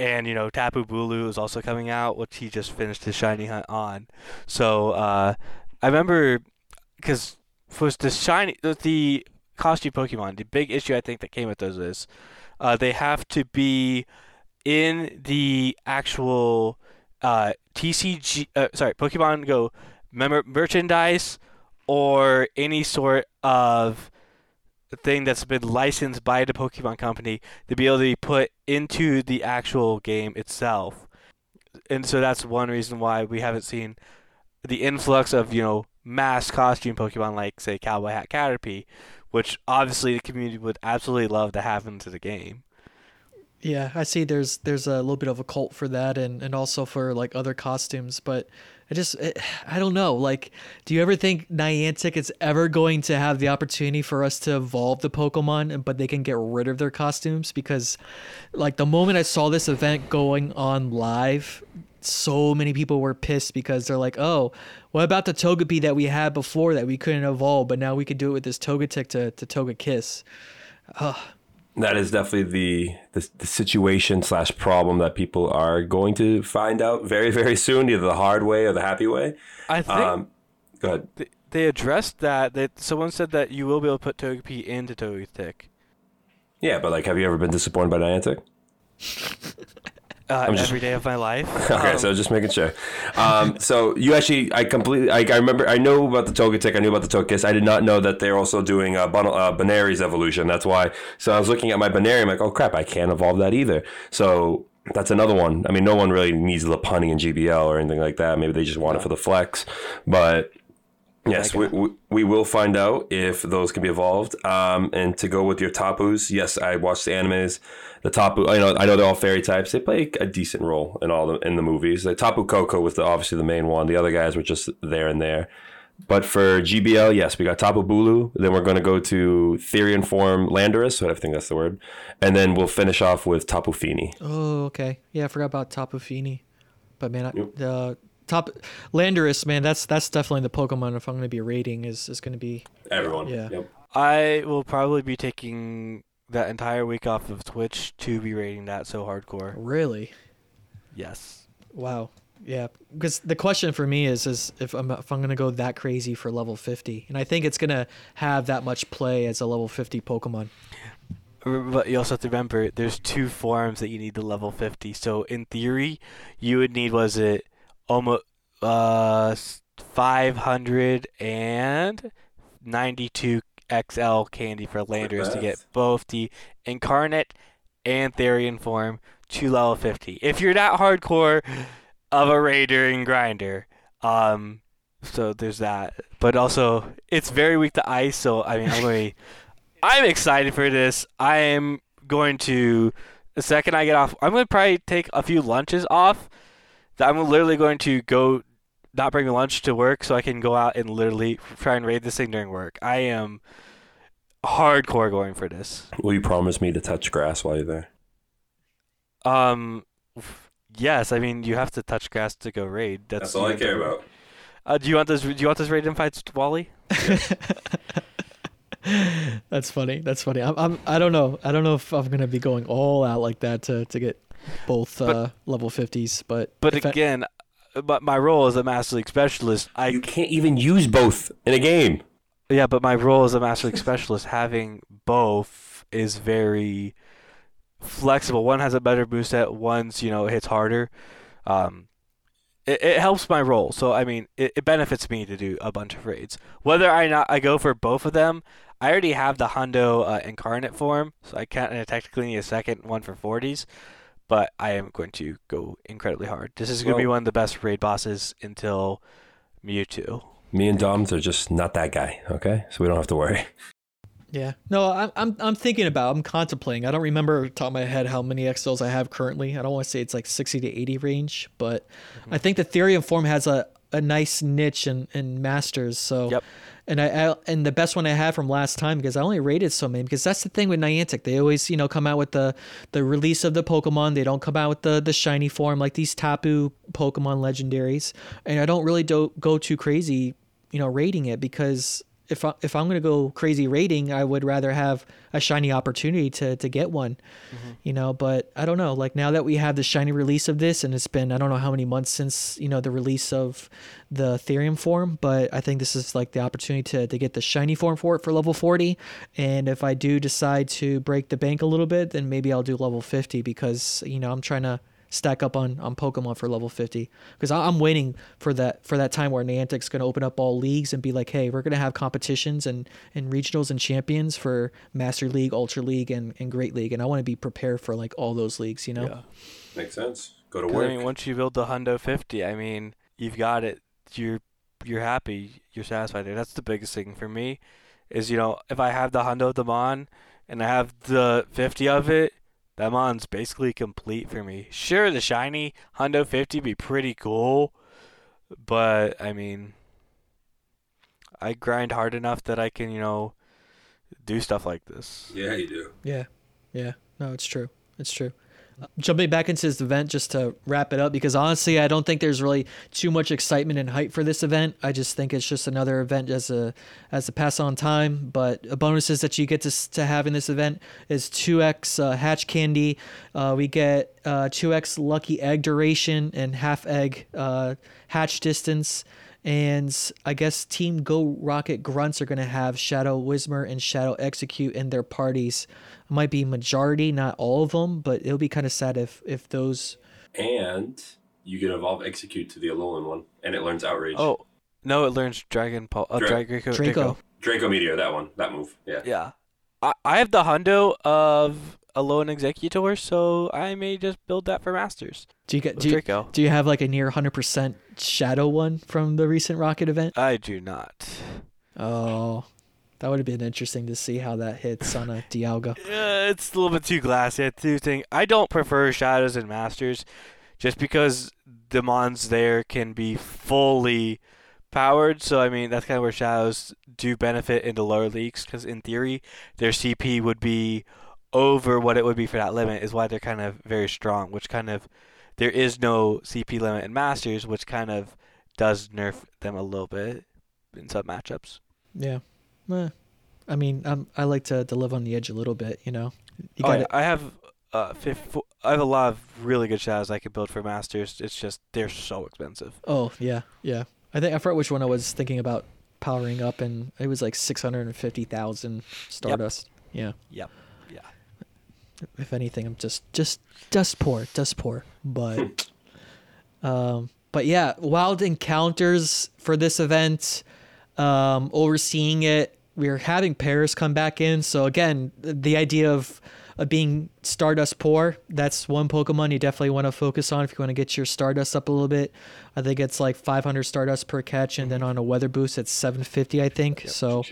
and you know Tapu Bulu is also coming out, which he just finished his shiny hunt on. So uh, I remember because was the shiny the- costume Pokemon. The big issue I think that came with those is uh, they have to be in the actual uh, TCG. Uh, sorry, Pokemon Go member merchandise or any sort of thing that's been licensed by the Pokemon Company to be able to be put into the actual game itself. And so that's one reason why we haven't seen the influx of, you know, mass costume Pokemon like, say, Cowboy Hat Caterpie, which obviously the community would absolutely love to have into the game. Yeah, I see. There's there's a little bit of a cult for that, and and also for like other costumes. But I just eh, I don't know. Like, do you ever think Niantic is ever going to have the opportunity for us to evolve the Pokemon, but they can get rid of their costumes? Because, like, the moment I saw this event going on live, so many people were pissed because they're like, "Oh, what about the Togepi that we had before that we couldn't evolve, but now we could do it with this Togetic to to Togekiss?" That is definitely the, the the situation slash problem that people are going to find out very very soon, either the hard way or the happy way. I think Um, go ahead. th- they addressed that. That someone said that you will be able to put Togepi into Togetic. Yeah, but like, have you ever been disappointed by Niantic? Uh, I'm just- every day of my life. Okay, Um, so just making sure. Um, so you actually, I completely, I, I remember, I know about the Togetic, I knew about the Togekiss. I did not know that they're also doing uh, Bun- uh, evolution. That's why. So I was looking at my Buneary, I'm like, oh crap, I can't evolve that either. So that's another one. I mean, no one really needs Lopunny and GBL or anything like that. Maybe they just want it for the flex, but. Yes, we, we, we will find out if those can be evolved. Um, and to go with your Tapus, yes, I watched the animes. The Tapu, I know, I know they're all fairy types. They play a decent role in all the in the movies. The Tapu Koko was the, obviously the main one. The other guys were just there and there. But for GBL, yes, we got Tapu Bulu. Then we're going to go to Therian form Landorus. So I think that's the word. And then we'll finish off with Tapu Fini. Oh, okay. Yeah, I forgot about Tapu Fini. But man, I the top Landorus, man, that's that's definitely the Pokemon. If I'm going to be raiding, is is going to be Everyone. Yeah. Yep. I will probably be taking that entire week off of Twitch to be raiding that so hardcore. really Yes. wow. Yeah, because the question for me is is if I'm if I'm going to go that crazy for level 50, and I think it's going to have that much play as a level 50 Pokemon. But you also have to remember there's two forms that you need to level 50. So in theory, you would need was it almost uh 592 XL candy for Landorus to get both the incarnate and Therian form to level 50. If you're that hardcore of a raider and grinder, um so there's that. But also it's very weak to ice, so I mean I'm really I'm excited for this. I am going to the second I get off. I'm going to probably take a few lunches off. That I'm literally going to go, not bring lunch to work, so I can go out and literally try and raid this thing during work. I am hardcore going for this. Will you promise me to touch grass while you're there? Um, yes. I mean, you have to touch grass to go raid. That's, you have to- Uh, do you want this? Do you want this raid invites, Wally? That's funny. That's funny. I'm, I'm I don't know. I don't know if I'm going to be going all out like that to to get both But- uh, level 50s, but But if I- again, but my role as a Master League specialist, I You can't even use both in a game. Yeah, but my role as a Master League specialist, having both is very, flexible. One has a better boost set. One's you know hits harder. Um, it, it helps my role. So I mean, it, it benefits me to do a bunch of raids. Whether I not I go for both of them, I already have the Hundo uh, incarnate form, so I can't I technically need a second one for 40s. But I am going to go incredibly hard. This is going to be one of the best raid bosses until Mewtwo. Me and Doms are just not that guy. Okay, so we don't have to worry. Yeah. No, I'm I'm I'm thinking about. I'm contemplating. I don't remember off the top of my head how many XLs I have currently. I don't want to say it's like 60 to 80 range, but mm-hmm. I think the Therium form has a, a nice niche in, in masters. So Yep. and I, I and the best one I had from last time because I only raided so many because that's the thing with Niantic. They always, you know, come out with the the release of the Pokemon. They don't come out with the the shiny form like these Tapu Pokemon legendaries. And I don't really do, go too crazy, you know, raiding it because if I, if I'm gonna go crazy raiding, I would rather have a shiny opportunity to to get one, mm-hmm. you know. But I don't know. Like now that we have the shiny release of this, and it's been I don't know how many months since you know the release of the Therian form, but I think this is like the opportunity to to get the shiny form for it for level 40. And if I do decide to break the bank a little bit, then maybe I'll do level 50 because you know I'm trying to stack up on on Pokemon for level 50 because I'm waiting for that for that time where Niantic's going to open up all leagues and be like, hey, we're going to have competitions and and regionals and champions for Master League, Ultra League, and and Great League, and I want to be prepared for like all those leagues, you know. Yeah. Makes sense. Go to work. I mean, once you build the Hundo 50, I mean, you've got it. You're you're happy. You're satisfied. And that's the biggest thing for me. Is you know, if I have the Hundo of the Mon and I have the 50 of it, that Mon's basically complete for me. Sure, the shiny Hundo 50 be pretty cool, but I mean, I grind hard enough that I can you know do stuff like this. yeah, you do. Yeah, yeah. No, it's true. It's true. Jumping back into this event just to wrap it up, because honestly, I don't think there's really too much excitement and hype for this event. I just think it's just another event as a as a pass on time. But bonuses that you get to to have in this event is two x uh, hatch candy. Uh, we get uh, two x lucky egg duration and half egg uh, hatch distance. And I guess Team Go Rocket Grunts are going to have Shadow Whismur and Shadow Exeggcute in their parties. It might be majority, not all of them, but it'll be kind of sad if if those. And you can evolve Exeggcute to the Alolan one, and it learns outrage. Oh no, it learns Dragon Pulse. Uh, Dra- Draco. Draco. Draco Meteor, that one, that move. Yeah. Yeah. I, I have the hundo of Alolan Exeggutor, so I may just build that for masters. Do you get With do you, Draco. do you have like a near 100% Shadow one from the recent Rocket event? I do not. Oh, that would have been interesting to see how that hits on a Dialga. Uh, it's a little bit too glassy. I do think I don't prefer shadows and masters, just because the mons there can be fully powered. So I mean that's kind of where shadows do benefit in the lower leagues, because in theory their CP would be over what it would be for that limit. Is why they're kind of very strong. Which kind of there is no CP limit in masters, which kind of does nerf them a little bit in some matchups. Yeah. Eh, I mean, I'm, I like to, to live on the edge a little bit, you know. You Oh, yeah, I have uh, fif- I have a lot of really good shadows I could build for masters. It's just they're so expensive. Oh yeah, yeah. I think I forgot which one I was thinking about powering up, and it was like six hundred and fifty thousand Stardust. Yeah. Yep. Yeah. If anything, I'm just just just poor, dust poor. But um, but yeah, wild encounters for this event. Um, overseeing it, we're having Paras come back in. So again, the idea of of being Stardust poor, that's one Pokemon you definitely want to focus on if you want to get your Stardust up a little bit. I think it's like 500 Stardust per catch, and then on a weather boost, it's 750, I think. so,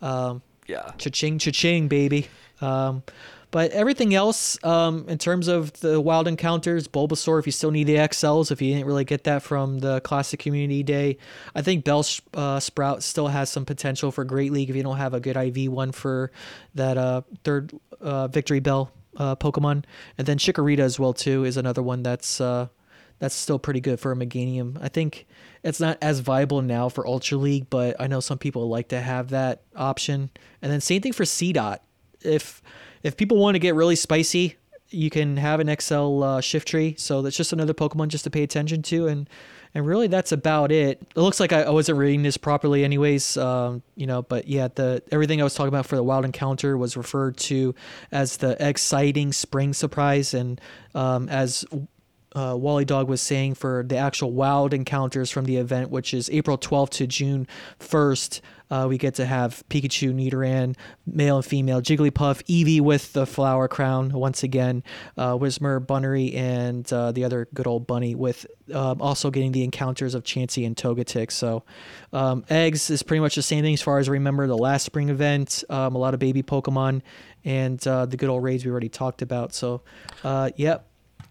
um, Yeah. cha-ching, cha-ching, baby. Um, but everything else, um, in terms of the wild encounters, Bulbasaur, if you still need the XLs, if you didn't really get that from the Classic Community Day, I think Bell uh, Sprout still has some potential for Great League if you don't have a good IV one for that uh, third uh, Victreebel uh, Pokemon. And then Chikorita as well, too, is another one that's. Uh, that's still pretty good for a Meganium. I think it's not as viable now for Ultra League, but I know some people like to have that option. And then same thing for Seedot. If if people want to get really spicy you can have an XL uh, tree. so that's just another Pokemon just to pay attention to, and and really that's about it. It looks like I, I wasn't reading this properly, anyways. Um, you know, but yeah, the everything I was talking about for the Wild Encounter was referred to as the exciting spring surprise, and um, as uh, Wally Dog was saying for the actual wild encounters from the event, which is April 12th to June 1st. Uh, we get to have Pikachu, Nidoran, male and female, Jigglypuff, Eevee with the flower crown once again, uh, Whismur, Bunnelby, and uh, the other good old bunny with um, also getting the encounters of Chansey and Togetic. So, um, eggs is pretty much the same thing as far as I remember the last spring event. Um, a lot of baby Pokemon and uh, the good old raids we already talked about. So, uh, yep.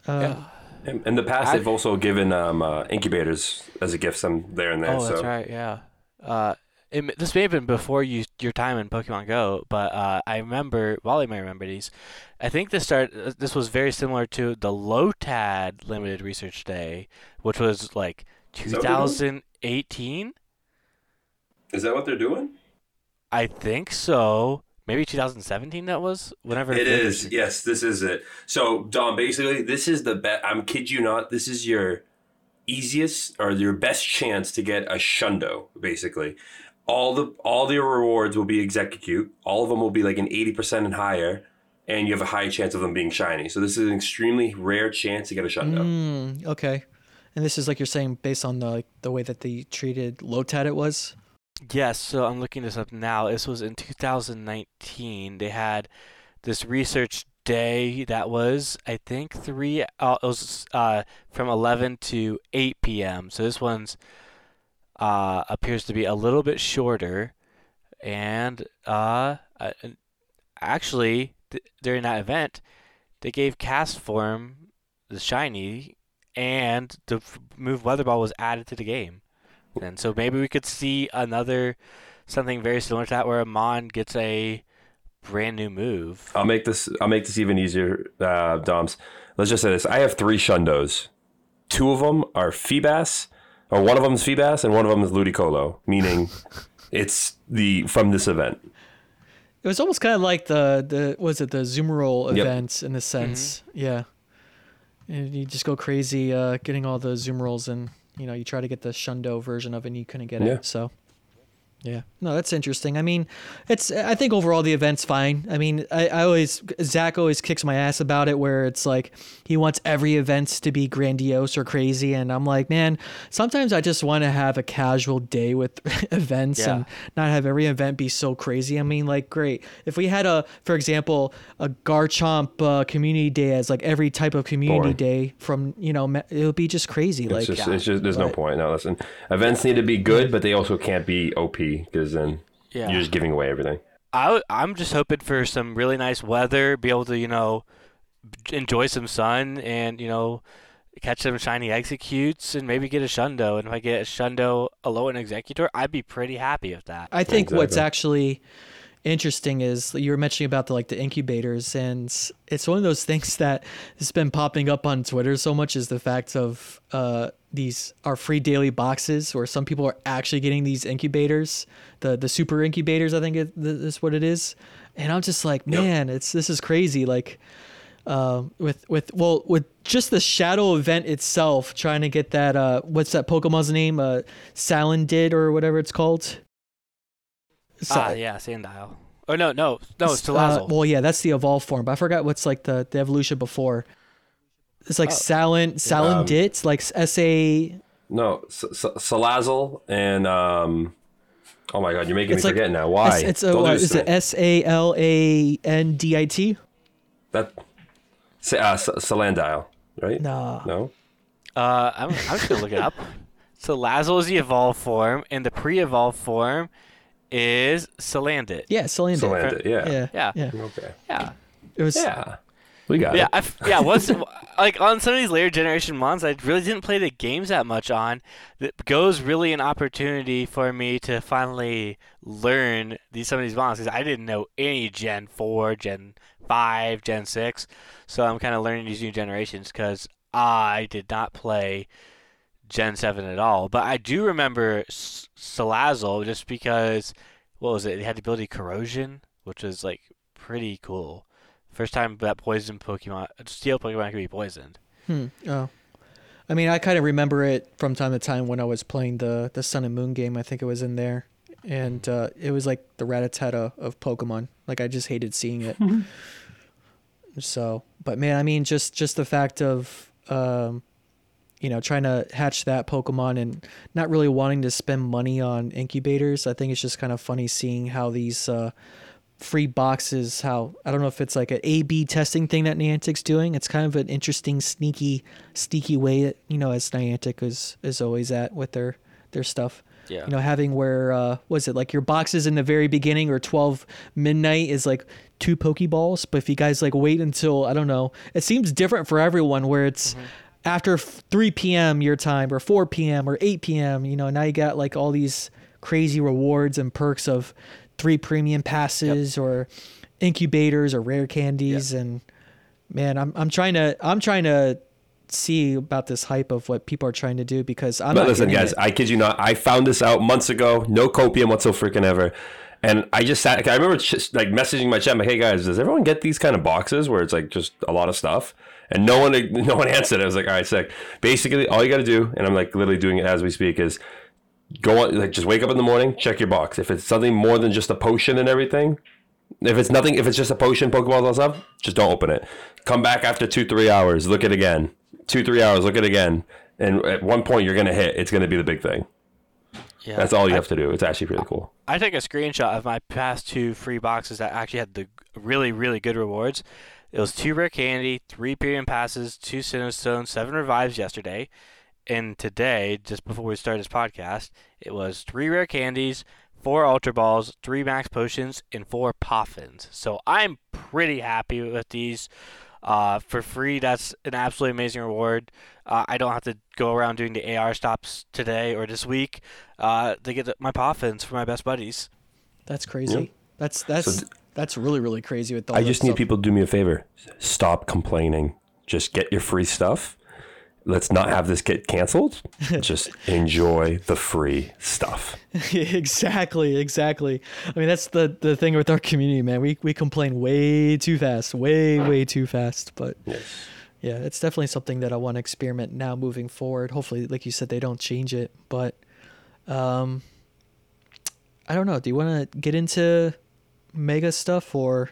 Uh, Yeah. In, in the past, I- they've also given um, uh, incubators as a gift, some there and there. Oh, so that's right. Yeah. Uh, it, this may have been before you your time in Pokemon Go, but uh, I remember Wally may remember these. I think this start. uh, This was very similar to the Lotad Limited Research Day, which was like Is that what they're doing? 2018. is that what they're doing? I think so. Maybe 2017. That was whenever It the- Yes, this is it. So, Dom, basically, this is the bet. I'm kid you not. This is your easiest or your best chance to get a shundo. Basically, all the all the rewards will be Exeggcute. All of them will be like an eighty percent and higher, and you have a high chance of them being shiny. So this is an extremely rare chance to get a shundo. Mm, okay. And this is like you're saying based on the the way that they treated Lotad it was. Yes, so I'm looking this up now. This was in 2019. They had this research day that was, I think, three. Uh, it was uh, from 11 to 8 p.m. So this one's uh, appears to be a little bit shorter, and uh, uh, actually th- during that event, they gave Castform the shiny, and the move weather ball was added to the game. And so maybe we could see another something very similar to that where a mon gets a brand new move. I'll make this. I'll make this even easier, uh, Doms. Let's just say this. I have three shundos. Two of them are Feebas, or one of them is Feebas, and one of them is Ludicolo. Meaning, it's the from this event. It was almost kind of like the the was it the Zoomerol Yep. event in the sense, yeah. And you just go crazy uh, getting all the Zoomerols, and you know you try to get the Shundo version of it, and you couldn't get Yeah. it. So, yeah, no, that's interesting. I mean, it's I think overall the event's fine. I mean, I, I always Zach always kicks my ass about it, where it's like he wants every event to be grandiose or crazy, and I'm like, man, sometimes I just want to have a casual day with events Yeah. and not have every event be so crazy. I mean, like, great. If we had a, for example, a Garchomp uh, community day as like every type of community Boring. day from, you know, it would be just crazy. It's like, just, it's just there's no point. No, listen. Events need to be good, but they also can't be OP because then Yeah. you're just giving away everything. I, I'm just hoping for some really nice weather, be able to, you know, enjoy some sun and, you know, catch some shiny Exeggcutes and maybe get a Shundo. And if I get a Shundo, Alolan Exeggutor, I'd be pretty happy with that. I think what's actually interesting is you were mentioning about the like the incubators and it's one of those things that has been popping up on Twitter so much is the fact of uh these are free daily boxes where some people are actually getting these incubators the the super incubators I think it, is what it is. And I'm just like Yep. man it's this is crazy like um, with with well with just the shadow event itself trying to get that uh what's that Pokemon's name? Uh Salandit or whatever it's called ah, yeah, Sandile. Oh, no, no, no, it's uh, Talazzle. well, yeah, that's the evolved form, but I forgot what's like the, the evolution before. It's like Oh. Salin Salindit, like S A. No, S- S- Salazzle and um. Oh my God, you're making It's me like forget now. Why? It's, it's a, Don't do what, this is it. S A L A N D I T? that? Sa- Uh, Salandile, right? Nah. No. Uh, I'm, I'm just gonna look it up. Salazzle is the evolved form, and the pre-evolved form is Salandit. Yeah, Salindit. Salandit, yeah. Yeah, Yeah. yeah. Okay. Yeah, It was. Yeah. We got yeah, it. I f yeah. Once, like on some of these later generation mons, I really didn't play the games that much on. That goes really an opportunity for me to finally learn these some of these mons because I didn't know any Gen Four, Gen Five, Gen Six. So I'm kind of learning these new generations because I did not play Gen 7 at all. But I do remember S- Salazzle just because, what was it? It had the ability Corrosion, which was like pretty cool. First time that poison Pokemon, steel Pokemon could be poisoned. Hmm. Oh. I mean, I kind of remember it from time to time when I was playing the the Sun and Moon game. I think it was in there, and uh, it was like the Rattata of Pokemon. Like I just hated seeing it. so, but man, I mean, just just the fact of um, you know trying to hatch that Pokemon and not really wanting to spend money on incubators. I think it's just kind of funny seeing how these. Uh, free boxes how i don't know if it's like an a b testing thing that niantic's doing it's kind of an interesting sneaky sneaky way that, you know as niantic is is always at with their their stuff Yeah. you know having where uh was it like your boxes in the very beginning or 12 midnight is like two pokeballs but if you guys like wait until i don't know it seems different for everyone where it's after 3 p.m your time or 4 p.m or 8 p.m you know now you got like all these crazy rewards and perks of three premium passes or incubators or rare candies and man i'm i'm trying to i'm trying to see about this hype of what people are trying to do because i'm But not listen, guys, it. I kid you not. I found this out months ago. No copium whatsoever, freaking ever. And I just sat. I remember just like messaging my chat, I'm like, "Hey guys, does everyone get these kind of boxes where it's like just a lot of stuff?" And no one, no one answered. I was like, "All right, sick." Basically, all you got to do, and I'm like literally doing it as we speak, is go on. Like, just wake up in the morning, check your box. If it's something more than just a potion and everything, if it's nothing, if it's just a potion, Pokeballs, all stuff, just don't open it. Come back after two, three hours, look at it again. Two, three hours, look at it again. And at one point, you're gonna hit. It's gonna be the big thing. Yeah. That's all you I- have to do. It's actually really cool. I took a screenshot of my past two free boxes that actually had the really, really good rewards. It was two rare candy, three premium passes, two Sinnoh seven revives yesterday. And today, just before we started this podcast, it was three rare candies, four Ultra Balls, three Max Potions, and four Poffins. So I'm pretty happy with these. Uh, for free, that's an absolutely amazing reward. Uh, I don't have to go around doing the AR stops today or this week uh, to get the, my Poffins for my best buddies. That's crazy. Yep. That's that's th- that's really really crazy with all I just need stuff. people to do me a favor. Stop complaining. Just get your free stuff. Let's not have this get canceled. just enjoy the free stuff. exactly, exactly. I mean, that's the the thing with our community, man. We we complain way too fast, way way too fast. But Yes. yeah, it's definitely something that I want to experiment now moving forward. Hopefully, like you said, they don't change it. But um, I don't know. Do you want to get into mega stuff or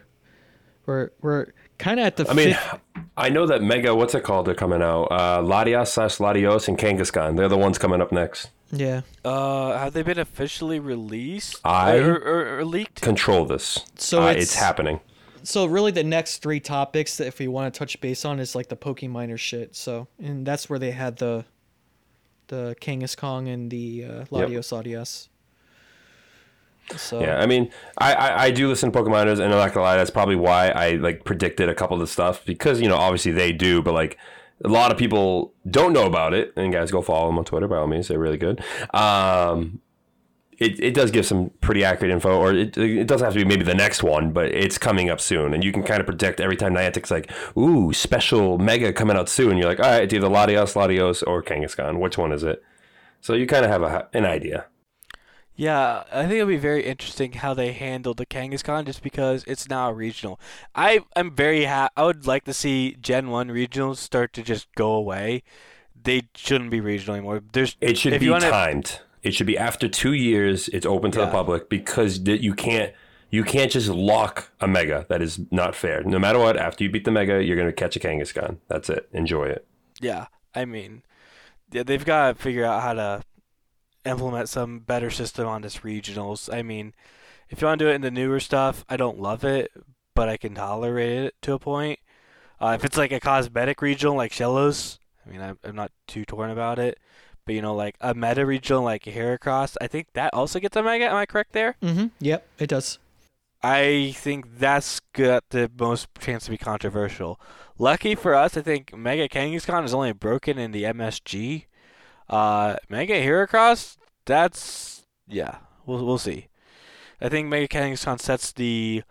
we're we're kind of at the I mean, fifth- I know that Mega, what's it called? They're coming out. Uh, Latias slash Latios and Kangaskhan. They're the ones coming up next. yeah. Uh, have they been officially released I- or, or, or leaked? Control this. So Uh, it's- it's happening. So really, the next three topics that if we want to touch base on is like the Pokeminer shit. So and that's where they had the the Kangaskhan and the uh, Latios Latias. So Yeah, I mean, I, I, I do listen to PokeMiners, and I'm not gonna lie, that's probably why I like predicted a couple of the stuff because you know obviously they do, but like a lot of people don't know about it. And guys, go follow them on Twitter by all means; they're really good. Um, it, it does give some pretty accurate info, or it, it doesn't have to be maybe the next one, but it's coming up soon, and you can kind of predict every time Niantic's like, "Ooh, special mega coming out soon." You're like, "All right, it's either Latios, Latios, or Kangaskhan. Which one is it?" So you kind of have a, an idea. Yeah, I think it'll be very interesting how they handle the Kangaskhan just because it's now regional. I am very ha- I would like to see Gen 1 regionals start to just go away. They shouldn't be regional anymore. There's It should be wanna- timed. It should be after two years. It's open to Yeah. the public because th- you can't you can't just lock a mega. That is not fair. No matter what, after you beat the mega, you're gonna catch a Kangaskhan. That's it. Enjoy it. Yeah, I mean, yeah, they've got to figure out how to implement some better system on this regionals. I mean, if you want to do it in the newer stuff, I don't love it, but I can tolerate it to a point. Uh, if it's like a cosmetic regional like Shellos, I mean, I'm, I'm not too torn about it. But you know, like a meta regional like Heracross, I think that also gets a mega. Am I correct there? Mm-hmm. Yep, it does. I think that's got the most chance to be controversial. Lucky for us, I think Mega Kangaskhan is only broken in the MSG. Uh, Mega Heracross, that's yeah, we'll we'll see. I think Mega Kangaskhan sets the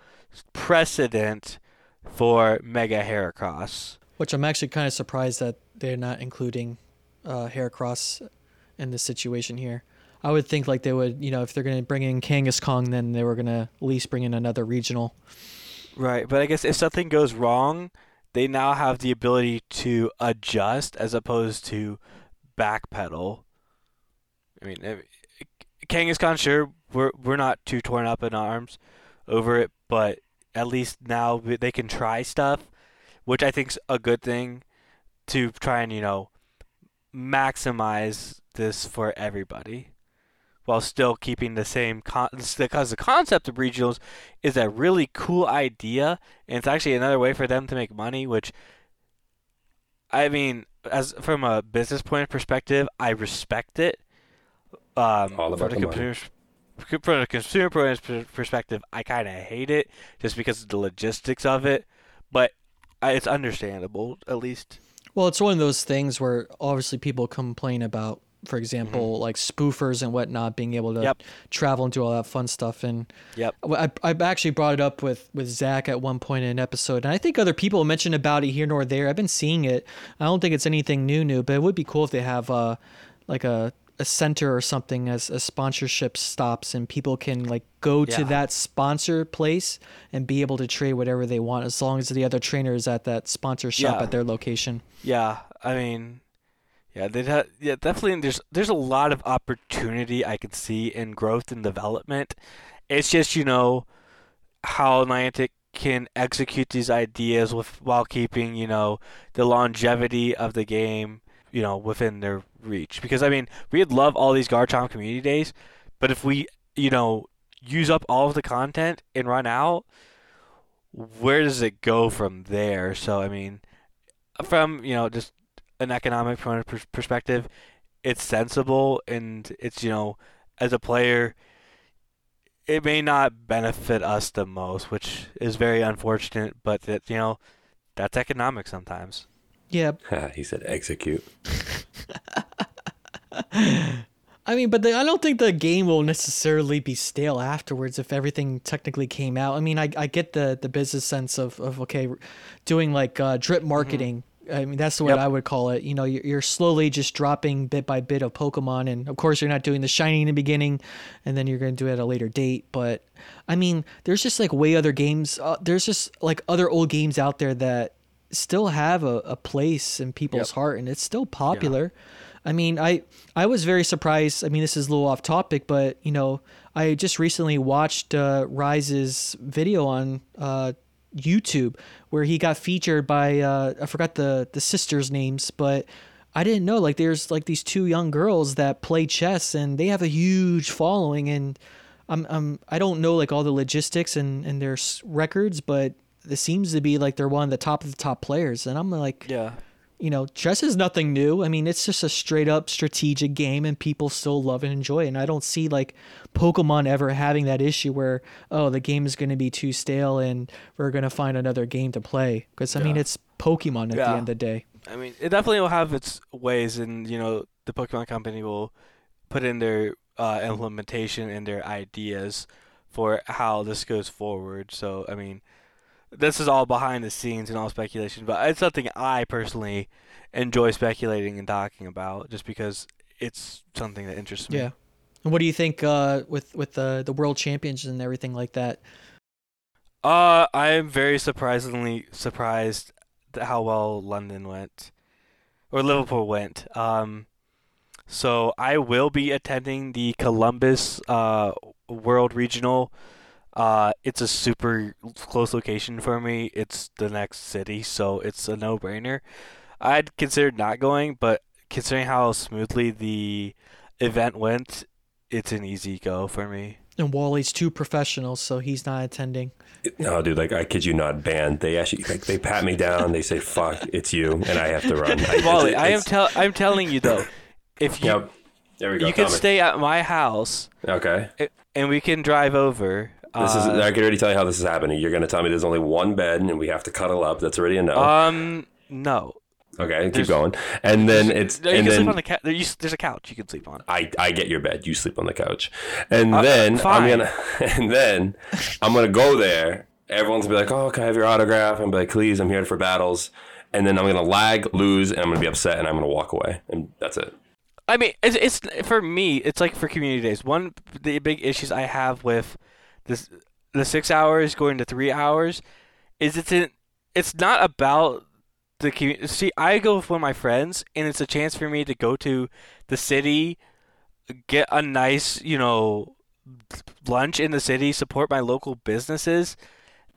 precedent for Mega Heracross. Which I'm actually kind of surprised that they're not including uh, Heracross in this situation here. I would think like they would, you know, if they're going to bring in Kangaskhan, then they were going to at least bring in another regional. Right, but I guess if something goes wrong, they now have the ability to adjust as opposed to backpedal. I mean, Kangaskhan, sure, we're we're not too torn up in arms over it, but at least now they can try stuff, which I think's a good thing to try and you know maximize this for everybody while still keeping the same con- because the concept of regionals is a really cool idea and it's actually another way for them to make money which i mean as from a business point of perspective i respect it um, All about from, the the money. consumer, from a consumer point of perspective i kind of hate it just because of the logistics of it but it's understandable at least Well, it's one of those things where obviously people complain about, for example, like spoofers and whatnot being able to Mm-hmm. Yep. travel and do all that fun stuff. And yep I, I actually brought it up with, with Zach at one point in an episode, and I think other people mentioned about it here nor there. I've been seeing it. I don't think it's anything new, new, but it would be cool if they have uh, like a a center or something as a sponsorship stops and people can like go to that sponsor place and be able to trade whatever they want as long as the other trainer is at that sponsor shop Yeah. at their location. Yeah, I mean, yeah, they ha- yeah, definitely. There's there's a lot of opportunity I can see in growth and development. It's just you know how Niantic can execute these ideas with while keeping you know the longevity of the game you know within their reach. Because I mean, we'd love all these Garchomp community days, but if we you know use up all of the content and run out, where does it go from there? So I mean from you know just an economic point of perspective, it's sensible and it's you know as a player, it may not benefit us the most, which is very unfortunate. But that you know that's economic sometimes. Yeah, he said execute. I mean, but the, I don't think the game will necessarily be stale afterwards if everything technically came out. I mean, I, I get the, the business sense of, of okay, doing like uh, drip marketing. I mean, that's what Yep. I would call it. You know, you're, you're slowly just dropping bit by bit of Pokemon, and of course, you're not doing the shiny in the beginning, and then you're going to do it at a later date. But I mean, there's just like way other games. Uh, there's just like other old games out there that still have a, a place in people's Yep. heart, and it's still popular. I mean, I I was very surprised. I mean, this is a little off topic, but you know, I just recently watched uh, Rise's video on uh, YouTube where he got featured by uh, I forgot the the sisters' names, but I didn't know like there's like these two young girls that play chess and they have a huge following and I'm I'm I don't know like all the logistics and and their records, but it seems to be like they're one of the top of the top players and I'm like Yeah. You know, chess is nothing new. I mean, it's just a straight up strategic game and people still love and enjoy it. And I don't see like Pokemon ever having that issue where, oh, the game is going to be too stale and we're going to find another game to play. Because, I mean, it's Pokemon at Yeah. the end of the day. I mean, it definitely will have its ways, and you know, the Pokemon Company will put in their uh, implementation and their ideas for how this goes forward. So, I mean, this is all behind the scenes and all speculation, but it's something I personally enjoy speculating and talking about, just because it's something that interests me. Yeah. And what do you think uh, with, with the, the world champions and everything like that? Uh, I am very surprisingly surprised at how well London went, or Liverpool went. Um, so I will be attending the Columbus uh World Regional. Uh, it's a super close location for me. It's the next city, so it's a no-brainer. I'd considered not going, but considering how smoothly the event went, it's an easy go for me. And Wally's too professional, so he's not attending. No, dude, like I kid you not, band. They actually like they pat me down. They say, "Fuck, it's you," and I have to run. I, Wally, it's- I am tell I'm telling you though, if you Yep. There we go. you can me. stay at my house Okay. a- and we can drive over. This is. uh, I can already tell you how this is happening. You're going to tell me there's only one bed and we have to cuddle up. That's already a no. um no. okay, keep there's- going. And then it's you and can sleep on the couch. There, you, there's a couch you can sleep on. I, I get your bed. You sleep on the couch, and Uh, then I'm gonna and then I'm gonna go there. Everyone's gonna be like, "Oh, can I have your autograph?" I'm be like, "Please, I'm here for battles." And then I'm gonna lag, lose, and I'm gonna be upset, and I'm gonna walk away, and that's it. I mean, it's, it's for me. It's like for community days. One the big issues I have with this the six hours going to three hours. is it's in, it's not about the community. See, I go with one of my friends, and it's a chance for me to go to the city, get a nice, you know, lunch in the city, support my local businesses,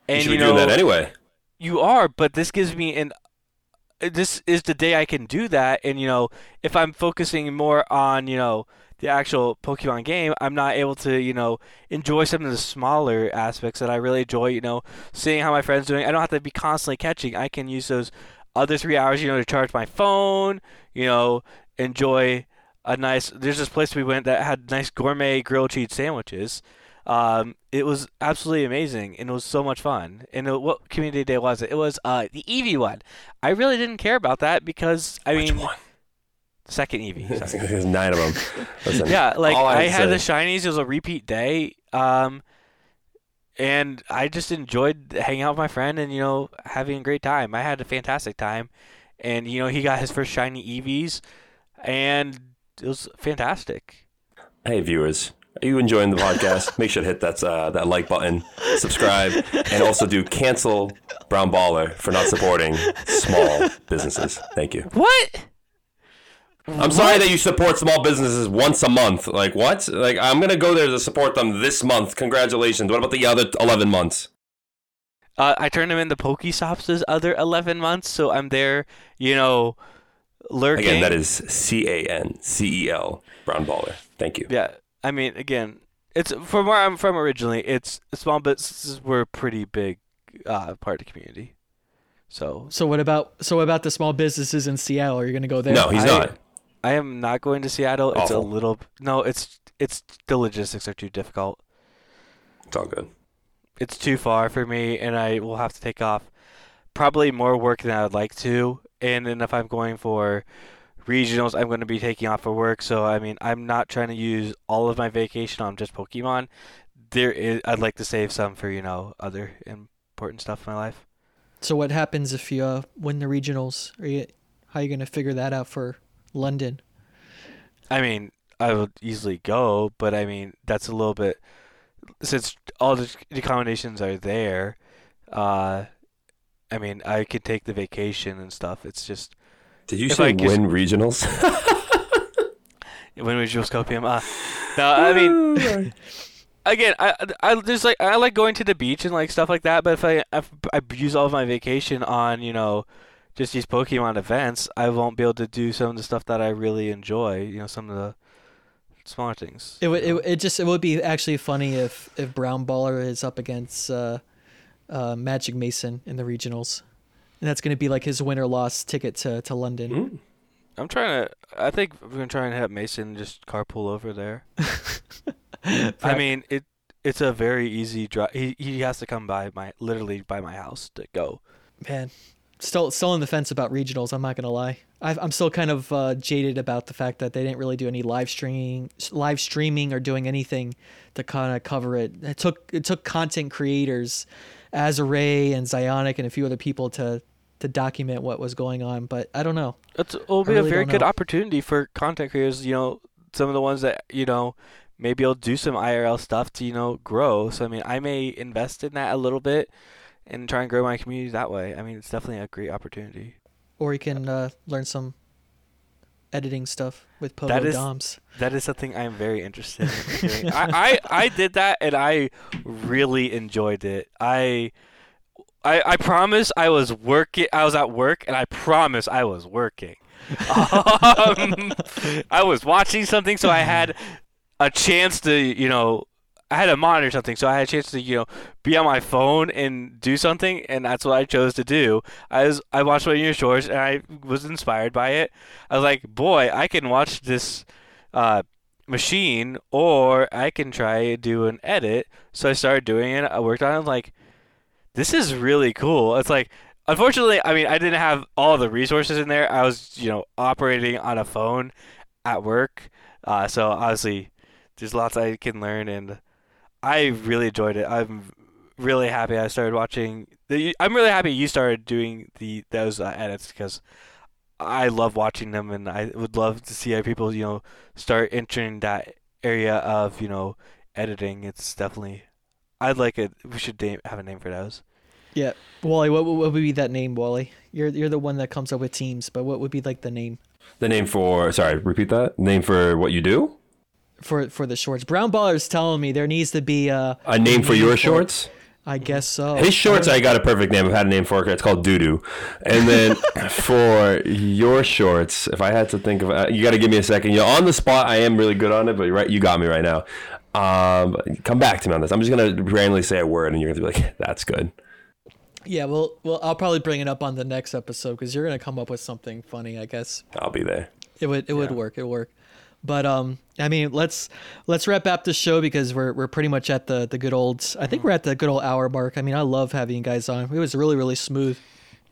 You and should you, know that anyway. you are, but this gives me an. This is the day I can do that, and you know, if I'm focusing more on you know the actual Pokemon game, I'm not able to you know enjoy some of the smaller aspects that I really enjoy. You know, seeing how my friends doing. I don't have to be constantly catching. I can use those other three hours, you know, to charge my phone. You know, enjoy a nice. There's this place we went that had nice gourmet grilled cheese sandwiches. Um, it was absolutely amazing, and it was so much fun. And it, what community day was it? It was uh the Eevee one. I really didn't care about that because I Which mean, one? Second Eevee. sorry. There's nine of them. Listen, yeah, like I, to had the shinies. It was a repeat day. Um, and I just enjoyed hanging out with my friend and you know having a great time. I had a fantastic time, and you know he got his first shiny Eevees, and it was fantastic. Hey, viewers, are you enjoying the podcast? Make sure to hit that uh, that like button, subscribe, and also do cancel Brown Baller for not supporting small businesses. Thank you. What? I'm sorry that you support small businesses once a month. Like what? Like I'm gonna go there to support them this month. Congratulations. What about the other 11 months? Uh, I turned him into Pokestops this other 11 months, so I'm there, you know, lurking. Again, that is C A N C E L Brown Baller. Thank you. Yeah, I mean, again, it's from where I'm from originally. It's small businesses were a pretty big uh, part of the community. So So what about so what about the small businesses in Seattle? Are you gonna go there? No, he's I- not. I am not going to Seattle. It's a little no. It's it's the logistics are too difficult. It's all good. It's too far for me, and I will have to take off probably more work than I would like to. And then if I'm going for regionals, I'm going to be taking off for work. So I mean, I'm not trying to use all of my vacation on just Pokemon. There is, I'd like to save some for you know other important stuff in my life. So what happens if you uh, win the regionals? Are you how are you gonna figure that out for London? I mean, I would easily go, but I mean, that's a little bit since all the the accommodations are there. Uh, I mean, I could take the vacation and stuff. It's just Did you say I just- win regionals? when we just Copium. Uh, no, I mean, again, I I just like I like going to the beach and like stuff like that. But if I if I use all of my vacation on you know just these Pokemon events, I won't be able to do some of the stuff that I really enjoy. You know, some of the smaller things. It would it, it just it would be actually funny if if Brown Baller is up against uh, uh, Magic Mason in the regionals, and that's gonna be like his win or loss ticket to to London. Mm. I'm trying to. I think we're gonna try and have Mason just carpool over there. I mean, it. It's a very easy drive. He he has to come by my literally by my house to go. man, still still on the fence about regionals. I'm not gonna lie. i I'm still kind of uh, jaded about the fact that they didn't really do any live streaming, live streaming or doing anything to kind of cover it. It took it took content creators, Azure and ZyoniK and a few other people to to document what was going on. But I don't know. It's, it'll be really a very good know. opportunity for content creators. You know, some of the ones that you know maybe I'll do some IRL stuff to you know grow. So I mean, I may invest in that a little bit and try and grow my community that way. I mean, it's definitely a great opportunity. Or you can uh, learn some editing stuff with Pogo That is- Doms. That is something I'm very interested in doing. I, I, I did that and I really enjoyed it. I, I I promise I was working. I was at work and I promise I was working. um, I was watching something, so I had a chance to you know. I had to monitor something, so I had a chance to, you know, be on my phone and do something, and that's what I chose to do. I was I watched one of your shorts, and I was inspired by it. I was like, boy, I can watch this uh, machine, or I can try do an edit. So I started doing it. I worked on it. I'm like, this is really cool. It's like, unfortunately, I mean, I didn't have all the resources in there. I was, you know, operating on a phone at work. Uh, so obviously, there's lots I can learn, and I really enjoyed it. I'm really happy I started watching. The, I'm really happy you started doing the those uh, edits because I love watching them, and I would love to see how people, you know, start entering that area of you know editing. It's definitely. I'd like it. We should name, have a name for those. Yeah, Wally. What, what would be that name, Wally? You're you're the one that comes up with teams, but what would be like the name The name for sorry, repeat that. Name for what you do? For for the shorts? Brown Baller's telling me there needs to be a A name for your shorts? I guess so. His shorts, I got a perfect name. I've had a name for it. It's called Doo Doo. And then for your shorts, if I had to think of, uh, you got to give me a second. You're on the spot. I am really good on it, but right, you got me right now. Um, come back to me on this. I'm just gonna randomly say a word, and you're gonna be like, "That's good." Yeah, well, well, I'll probably bring it up on the next episode because you're gonna come up with something funny. I guess I'll be there. it would it would work. It would work. But um, I mean, let's let's wrap up the show because we're we're pretty much at the the good old. I think we're at the good old hour mark. I mean, I love having you guys on. It was really really smooth.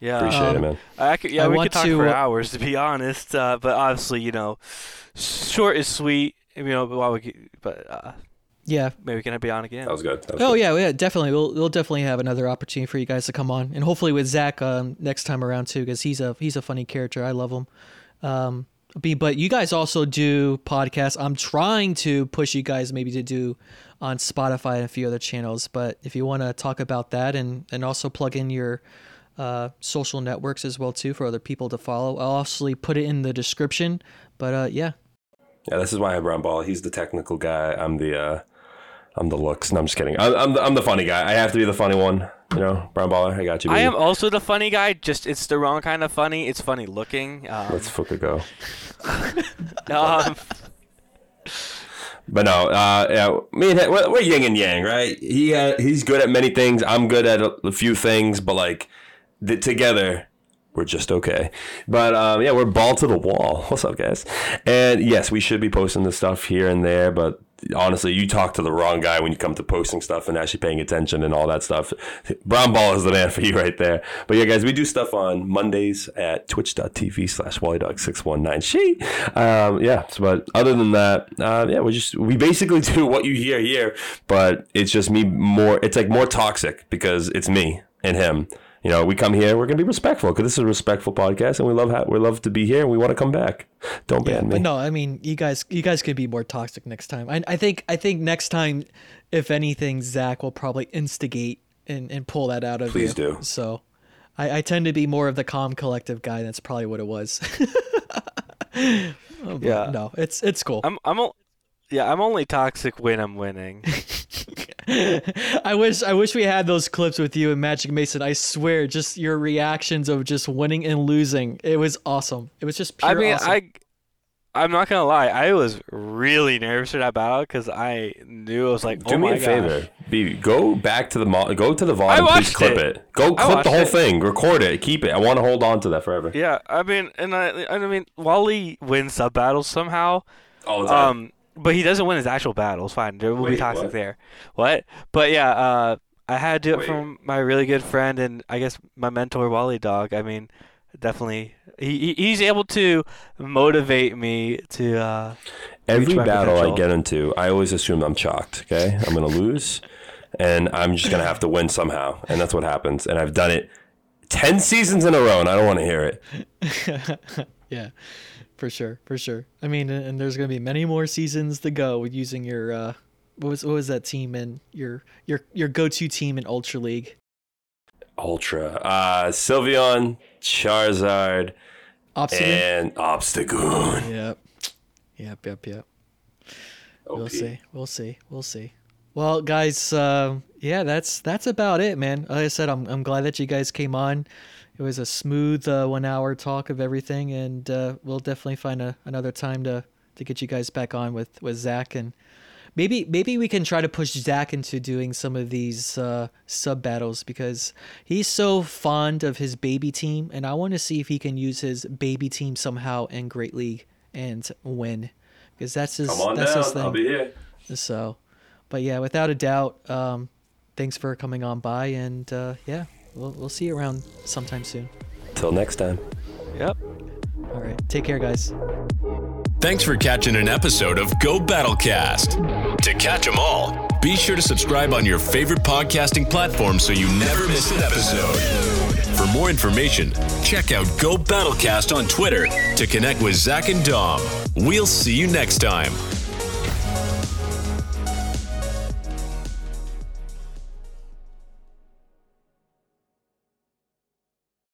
Yeah. Appreciate it, Um, man. I could, yeah, I we want could talk to, for uh, hours to be honest. Uh, but obviously, you know, short is sweet. You know, but while we, could- but uh, Yeah. maybe we can be on again. That was good. That was Oh good. yeah, yeah, definitely. We'll we'll definitely have another opportunity for you guys to come on, and hopefully with Zach um, next time around too, because he's a he's a funny character. I love him. Um, be but you guys also do podcasts. I'm trying to push you guys maybe to do on Spotify and a few other channels. But if you want to talk about that and and also plug in your uh, social networks as well too for other people to follow, I'll also put it in the description. But uh, yeah, Yeah, this is why I have Brown Ball. He's the technical guy. I'm the uh, I'm the looks. No, I'm just kidding. I'm I'm the, I'm the funny guy. I have to be the funny one. You know, Brown Baller. I got you. I am also the funny guy. Just it's the wrong kind of funny. It's funny looking. Um, Let's fucking go. um, But no, uh, yeah, me and him, we're, we're yin and yang, right? He uh, he's good at many things. I'm good at a, a few things, but like the, together, we're just okay. But um, yeah, we're ball to the wall. What's up, guys? And yes, we should be posting this stuff here and there, but honestly, you talk to the wrong guy when you come to posting stuff and actually paying attention and all that stuff. Brown Ball is the man for you right there. But yeah, guys, we do stuff on Mondays at twitch.tv slash wallydog619. She, um, yeah, but other than that, uh, yeah, we just, we basically do what you hear here, but it's just me more, it's like more toxic because it's me and him. You know, we come here, we're gonna be respectful because this is a respectful podcast, and we love ha- we love to be here, and we want to come back. Don't ban me. But no, I mean, you guys, you guys could be more toxic next time. I, I think, I think next time, if anything, Zach will probably instigate and, and pull that out of Please you. do. So, I, I tend to be more of the calm, collective guy. That's probably what it was. Oh, but Yeah. No, it's it's cool. I'm I'm o- yeah I'm only toxic when I'm winning. I wish I wish we had those clips with you and Magic Mason. I swear, just your reactions of just winning and losing. It was awesome. It was just pure I mean awesome. I I'm not gonna lie. I was really nervous for that battle because I knew I was like, Do oh me my a favor, gosh. B. Go back to the mo- go to the volume. Please clip it. it. Go clip the whole it. thing. Record it. Keep it. I want to hold on to that forever. Yeah, I mean, and I I mean Wally wins sub battles somehow. All the time. Um, but he doesn't win his actual battles. Fine, there will be toxic what? there. What? But yeah, uh, I had to do it Wait. from my really good friend and I guess my mentor Wally Dog. I mean, definitely, he he- he's able to motivate me to. Uh, Every reach my battle I get into, I always assume I'm chalked. Okay, I'm gonna lose, and I'm just gonna have to win somehow, and that's what happens. And I've done it ten seasons in a row, and I don't want to hear it. yeah, for sure, for sure. I mean, and and there's gonna be many more seasons to go with using your uh, what was what was that team in your your your go to team in Ultra League? Ultra, uh, Sylveon, Charizard, Obsidian. and Obstagoon. Yep. Yep. Yep. Yep. We'll see. We'll see. We'll see. Well, guys, um, yeah, that's that's about it, man. Like I said, I'm I'm glad that you guys came on. It was a smooth uh, one hour talk of everything, and uh, we'll definitely find a, another time to to get you guys back on with with Zach and maybe maybe we can try to push Zach into doing some of these uh, sub battles because he's so fond of his baby team, and I want to see if he can use his baby team somehow in Great League and win because that's his Come on that's his thing. I'll be here. So, but yeah, without a doubt, um, thanks for coming on by, and uh, yeah, we'll we'll see you around sometime soon. Till next time. yep. All right, take care, guys. Thanks for catching an episode of Go Battlecast. To catch them all, be sure to subscribe on your favorite podcasting platform so you never miss an episode. For more information, check out Go Battlecast on Twitter to connect with Zach and Dom. We'll see you next time.